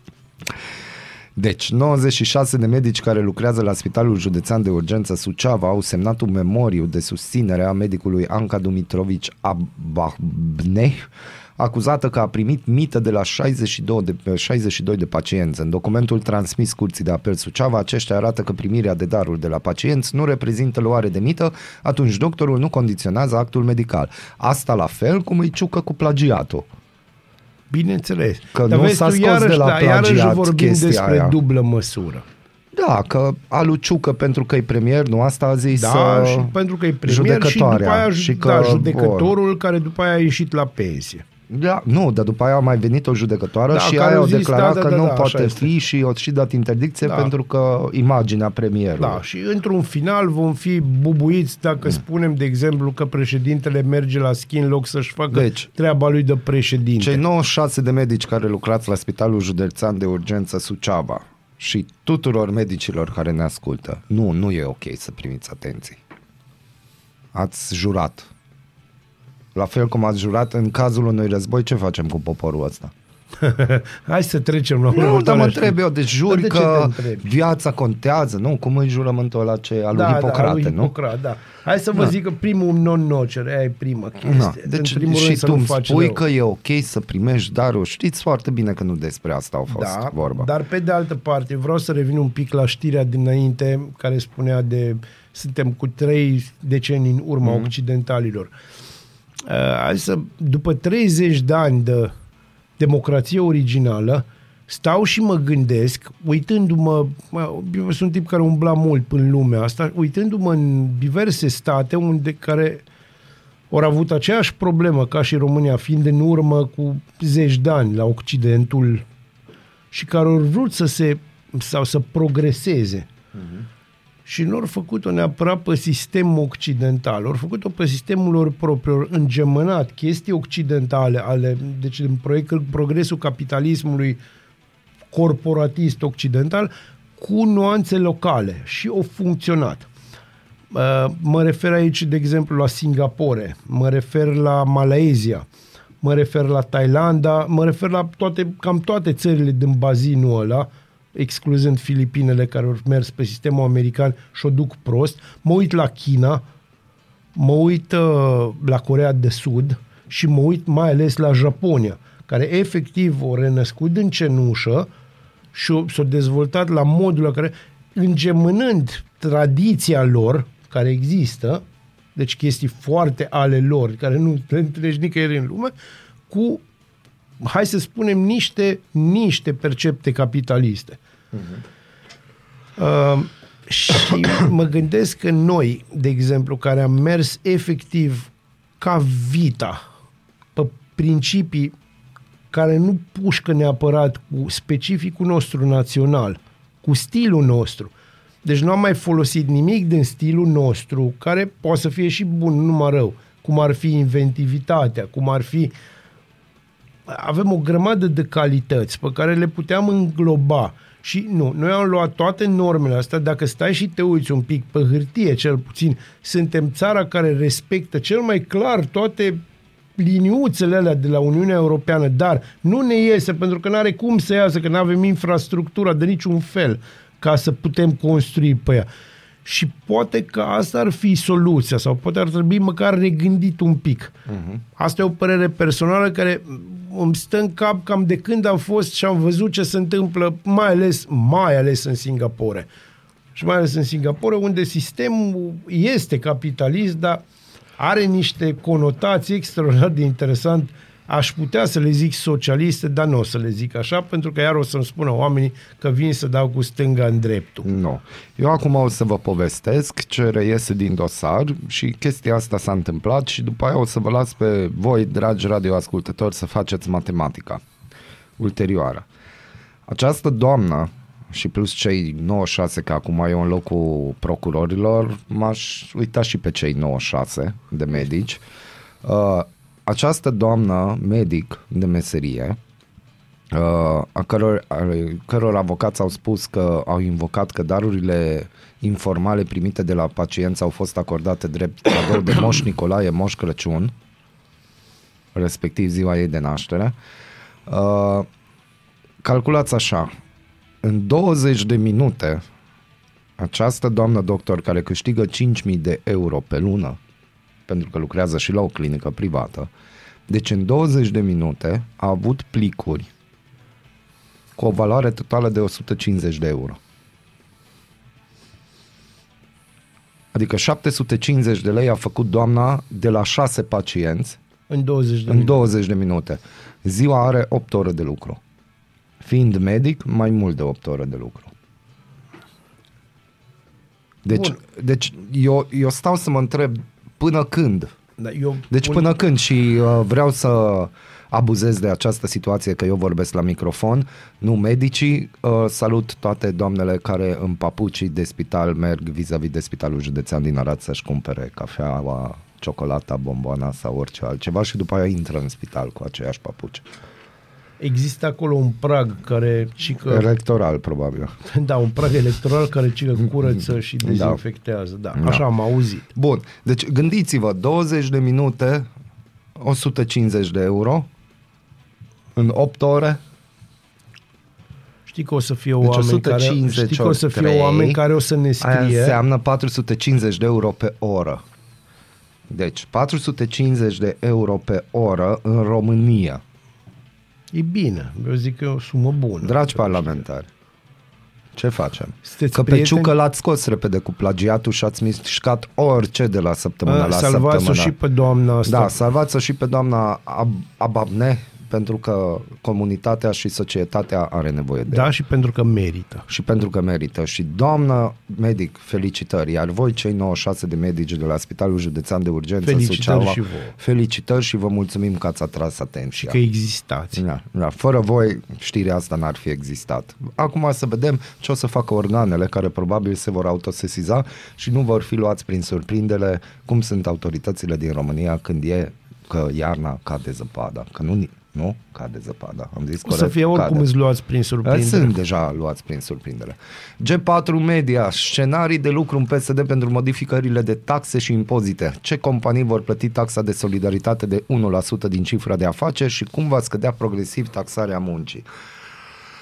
Deci, 96 de medici care lucrează la Spitalul Județean de Urgență Suceava au semnat un memoriu de susținere a medicului Anca Dumitrovici Ababneh, acuzată că a primit mită de la 62 de, 62 de pacienți. În documentul transmis Curții de Apel Suceava, aceștia arată că primirea de daruri de la pacienți nu reprezintă luare de mită, atunci doctorul nu condiționează actul medical. Asta la fel cum îi ciucă cu plagiatul. Bineînțeles. Că Dar nu vezi s-a tu, scos iarăși, de la da, iarăși plagiat vorbim chestia despre aia. dublă măsură. Da, că Aluciucă pentru că e premier, nu asta a zis Da, uh, și pentru că e premier și după judecătoarea aia și că da, judecătorul care după aia a ieșit la pensie. Da, nu, dar după aia a mai venit o judecătoare Da, și care aia au au zis, declarat da, da, că da, nu da, așa poate este. fi și au și dat interdicție Da. pentru că imaginea premierului. Da, și într-un final vom fi bubuiți dacă Mm. spunem, de exemplu, că președintele merge la schi în loc să-și facă Deci, treaba lui de președinte. Cei 96 de medici care lucrați la Spitalul Județean de Urgență Suceava și tuturor medicilor care ne ascultă, nu, nu e ok să primiți atenții. Ați jurat. La fel cum ați jurat în cazul unui război, ce facem cu poporul ăsta? Hai să trecem la Nu, dar următoarea mă știre. întreb eu, deci juri de ce că te întrebi? viața contează, nu? Cum e jurământul ăla ce, al lui Hipocrate, da, lui nu? Hipocrate, da. Hai să vă Da. zic că primul non-nocere, aia e prima chestie. Na, deci în primul și rând să tu nu îmi faci spui rău. că e ok să primești darul. Știți foarte bine că nu despre asta au fost da, vorba. Dar pe de altă parte, vreau să revin un pic la știrea dinainte care spunea de suntem cu trei decenii în urma Mhm. mm-hmm. occidentalilor. Uh, hai să, după 30 de ani de democrație originală, stau și mă gândesc, uitându-mă, mă, eu sunt tip care umbla mult în lumea asta, uitându-mă în diverse state unde care au avut aceeași problemă ca și România, fiind în urmă cu zeci de ani la Occidentul și care au vrut să se sau să progreseze. Și nu au făcut-o neapărat pe sistem occidental, au făcut-o pe sistemul lor propriu, au îngemănat chestii occidentale, ale, deci în proiect, progresul capitalismului corporatist occidental cu nuanțe locale și au funcționat. Uh, Mă refer aici, de exemplu, la Singapore, mă refer la Malaezia, mă refer la Thailanda, mă refer la toate, cam toate țările din bazinul ăla, excluzând Filipinele care au mers pe sistemul american și o duc prost. Mă uit la China, mă uit uh, la Corea de Sud și mă uit mai ales la Japonia, care efectiv o renăscut în cenușă și o- s-au dezvoltat la modul la care, îngemânând tradiția lor, care există, deci chestii foarte ale lor, care nu le întâlnești nicăieri în lume, cu, hai să spunem, niște, niște percepte capitaliste. Uh, și mă gândesc că noi, de exemplu, care am mers efectiv ca vita pe principii care nu pușcă neapărat cu specificul nostru național, cu stilul nostru. Deci nu am mai folosit nimic din stilul nostru, care poate să fie și bun, nu numai rău, cum ar fi inventivitatea, cum ar fi avem o grămadă de calități pe care le puteam îngloba. Și nu, noi am luat toate normele astea, dacă stai și te uiți un pic pe hârtie, cel puțin, suntem țara care respectă cel mai clar toate liniuțele alea de la Uniunea Europeană, dar nu ne iese pentru că nu are cum să iasă, că nu avem infrastructura de niciun fel ca să putem construi pe ea. Și poate că asta ar fi soluția sau poate ar trebui măcar regândit un pic. Uh-huh. Asta e o părere personală care îmi stă în cap cam de când am fost și am văzut ce se întâmplă, mai ales, mai ales în Singapore. Și mai ales în Singapore, unde sistemul este capitalist, dar are niște conotații extraordinar de interesant. Aș putea să le zic socialiste, dar nu o să le zic așa, pentru că iar o să-mi spună oamenii că vin să dau cu stânga în dreptul. Nu. Eu acum o să vă povestesc ce reiese din dosar și chestia asta s-a întâmplat și după aia o să vă las pe voi, dragi radioascultători, să faceți matematica ulterioară. Această doamnă și plus cei 96, că acum eu în locul procurorilor, m-aș uita și pe cei 96 de medici. Uh, această doamnă, medic de meserie, uh, a căror, a căror avocați au spus că au invocat că darurile informale primite de la pacienți au fost acordate drept cadou de Moș Nicolae, Moș Crăciun, respectiv ziua ei de naștere. Uh, calculați așa, în 20 de minute această doamnă doctor care câștigă 5.000 de euro pe lună, pentru că lucrează și la o clinică privată, deci în 20 de minute a avut plicuri cu o valoare totală de 150 de euro. Adică 750 de lei a făcut doamna de la 6 pacienți În 20 de în minute. 20 de minute. Ziua are 8 ore de lucru. Fiind medic, mai mult de 8 ore de lucru. Deci, Bun. deci eu, eu stau să mă întreb până când? Da, eu deci un- până când? Și uh, vreau să abuzez de această situație că eu vorbesc la microfon, nu medicii, uh, salut toate doamnele care în papucii de spital merg vis-a-vis de spitalul județean din Arad să-și cumpere cafeaua, ciocolata, bomboana sau orice altceva și după aia intră în spital cu aceiași papuci. Există acolo un prag care ci că, Electoral, probabil. da, un prag electoral care ci că curăță și dezinfectează. Da, Da. așa am auzit. Bun, deci gândiți-vă, 20 de minute, 150 de euro, în 8 ore? Știi că o să fie Deci oameni care, 150 știi că o să ori fie trei, oameni care o să ne Aia scrie. înseamnă 450 de euro pe oră. Deci 450 de euro pe oră în România. E bine, eu zic că e o sumă bună. Dragi parlamentari, ce facem? Sunteți Că pe prieteni? Ciucă l-ați scos repede cu plagiatul și ați mișcat orice de la săptămână A, la Salvați-o săptămână. și pe doamna asta. Da, salvați-o și pe doamna Ab- Ababne, pentru că comunitatea și societatea are nevoie de ea. da, și pentru că merită. și pentru că merită. Și doamnă medic, felicitări. Iar voi, cei 96 de medici de la Spitalul Județean de Urgență Felicitări Suceava, și vouă. felicitări și vă mulțumim că ați atras atenția. Că existați. Da, da. Fără voi, știrea asta n-ar fi existat. Acum să vedem ce o să facă organele care probabil se vor autosesiza și nu vor fi luați prin surprindere cum sunt autoritățile din România când e că iarna cade zăpada. Că nu, nu cade zăpada. Am zis O să corect? fie oricum Cade. îți luați prin surprindere. Sunt deja luați prin surprindere. G4 Media, scenarii de lucru în PSD pentru modificările de taxe și impozite. Ce companii vor plăti taxa de solidaritate de 1% din cifra de afaceri și cum va scădea progresiv taxarea muncii?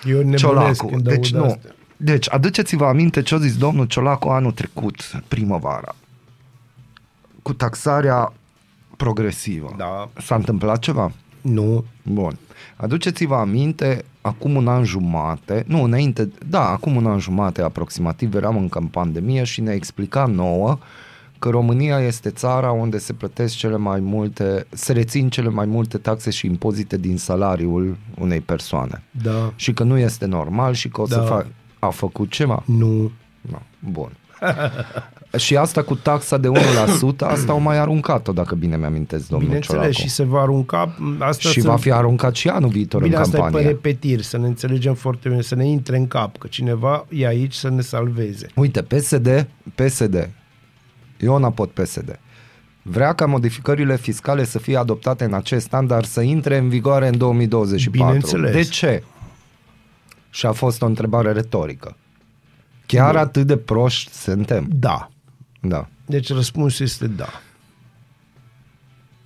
Eu nebunesc Ciolacu. când Deci aud nu. astea. Deci, aduceți-vă aminte ce a zis domnul Ciolacu anul trecut, primăvara, cu taxarea progresivă. Da. S-a întâmplat ceva? Nu. Bun. Aduceți-vă aminte, acum un an jumate, nu, înainte, da, acum un an jumate aproximativ, eram încă în pandemie și ne explica nouă că România este țara unde se plătesc cele mai multe, se rețin cele mai multe taxe și impozite din salariul unei persoane. Da. Și că nu este normal și că o să Da. fac... A făcut ceva? Nu. Nu. Bun. și asta cu taxa de 1%, asta au mai aruncat-o, dacă bine mi-amintesc, domnul Bineînțeles, Ciolacu. și se va arunca. Asta și sunt- va fi aruncat și anul viitor Bine, în asta e pe campanie. repetir, să ne înțelegem foarte bine, să ne intre în cap, că cineva e aici să ne salveze. Uite, PSD, PSD, Iona Pot PSD, vrea ca modificările fiscale să fie adoptate în acest an, dar să intre în vigoare în 2024. Bineînțeles. De ce? Și a fost o întrebare retorică. Chiar atât de proști suntem? Da. Da. Deci răspunsul este da.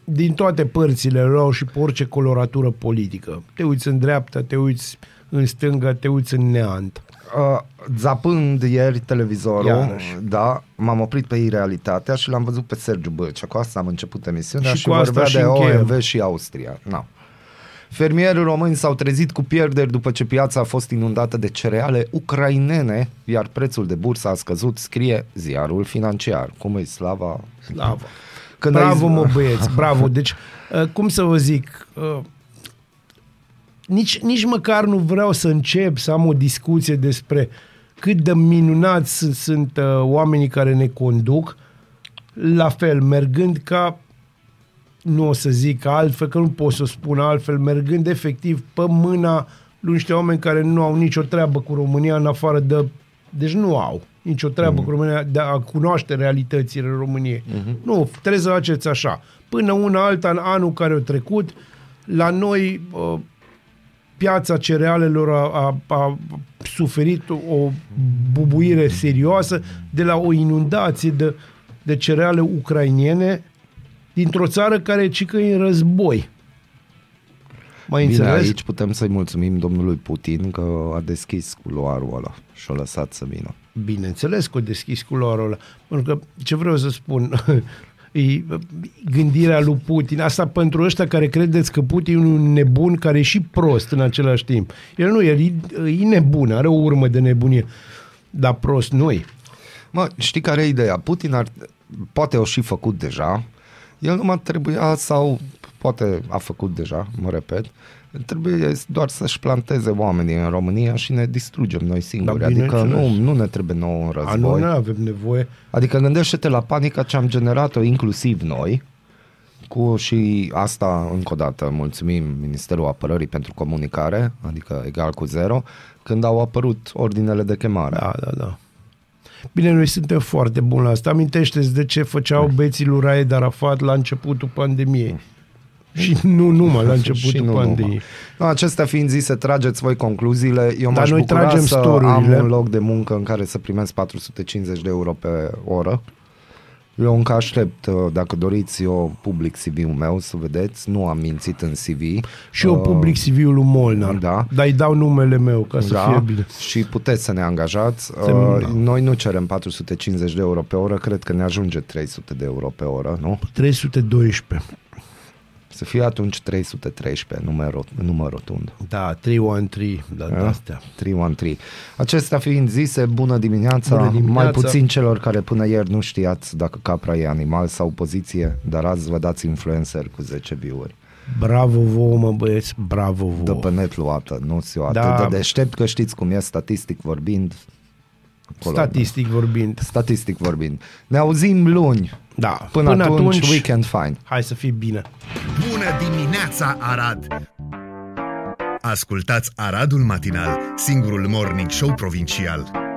Din toate părțile lor și pe orice coloratură politică. Te uiți în dreapta, te uiți în stânga, te uiți în neant. Uh, zapând ieri televizorul, Iarăși. da, m-am oprit pe realitatea și l-am văzut pe Sergiu Băcea. Cu asta am început emisiunea Și și, cu asta vorbea și de încheiem. OMV și Austria. No. Fermierii români s-au trezit cu pierderi după ce piața a fost inundată de cereale ucrainene, iar prețul de bursă a scăzut, scrie ziarul financiar. Cum e slava? Slavă. Când bravo, ai- mă băieți, bravo. Deci, uh, cum să vă zic, uh, nici, nici măcar nu vreau să încep să am o discuție despre cât de minunați sunt, sunt uh, oamenii care ne conduc, la fel, mergând ca, nu o să zic altfel, că nu pot să spun altfel, mergând efectiv pe mâna lui niște oameni care nu au nicio treabă cu România în afară de... Deci nu au nicio treabă mm. cu România de a cunoaște realitățile României. Mm-hmm. Nu, trebuie să faceți așa. Până una alta, în anul care a trecut, la noi uh, piața cerealelor a, a, a suferit o bubuire serioasă de la o inundație de, de cereale ucrainiene dintr-o țară care cică în război. Mai Bine, înțeles? aici putem să-i mulțumim domnului Putin că a deschis culoarul ăla și a lăsat să vină. Bineînțeles că o deschis culoarul ăla. Pentru că, ce vreau să spun, e gândirea lui Putin, asta pentru ăștia care credeți că Putin e un nebun care e și prost în același timp. El nu, el e, e nebun, are o urmă de nebunie, dar prost nu e. Mă, știi care e ideea? Putin ar, poate o și făcut deja, el numai trebuia sau poate a făcut deja, mă repet, trebuie doar să-și planteze oamenii în România și ne distrugem noi singuri. Da, adică nu, bineînțeles. nu ne trebuie nouă un A, nu, război. nu avem nevoie. Adică gândește-te la panica ce am generat-o inclusiv noi, cu și asta, încă o dată, mulțumim Ministerul Apărării pentru comunicare, adică egal cu zero, când au apărut ordinele de chemare. Da, da, da. Bine, noi suntem foarte buni la asta. Amintește-ți de ce făceau beții lui Raed Arafat la începutul pandemiei. Și nu numai la Și începutul nu pandemiei. numai. No, acestea fiind zise, trageți voi concluziile. Eu Dar m-aș noi bucura tragem să storurile. am un loc de muncă în care să primesc 450 de euro pe oră. Eu încă aștept, uh, dacă doriți, eu public CV-ul meu să vedeți, nu am mințit în CV. Și eu Uh, public CV-ul lui Molnar. Da. Dar îi dau numele meu ca să fie bine. Și puteți să ne angajați. Se- Uh, da. Noi nu cerem 450 de euro pe oră, cred că ne ajunge 300 de euro pe oră, nu? 312. Să fie atunci 313, număr, rot- număr rotund. Da, 313, da, de Da? astea. 313. Acestea fiind zise, bună dimineața, Bună dimineața. mai puțin celor care până ieri nu știați dacă capra e animal sau poziție, dar azi vă dați influencer cu 10 view-uri. Bravo vouă, mă băieți, bravo De vouă. pe net luată, nu eu atât Da. de deștept că știți cum e statistic vorbind. Acolo. Statistic vorbind. Statistic vorbind. Ne auzim luni. Da, Până, până atunci, atunci, weekend fine. Hai să fie bine. Bună dimineața, Arad! Ascultați Aradul Matinal, singurul morning show provincial.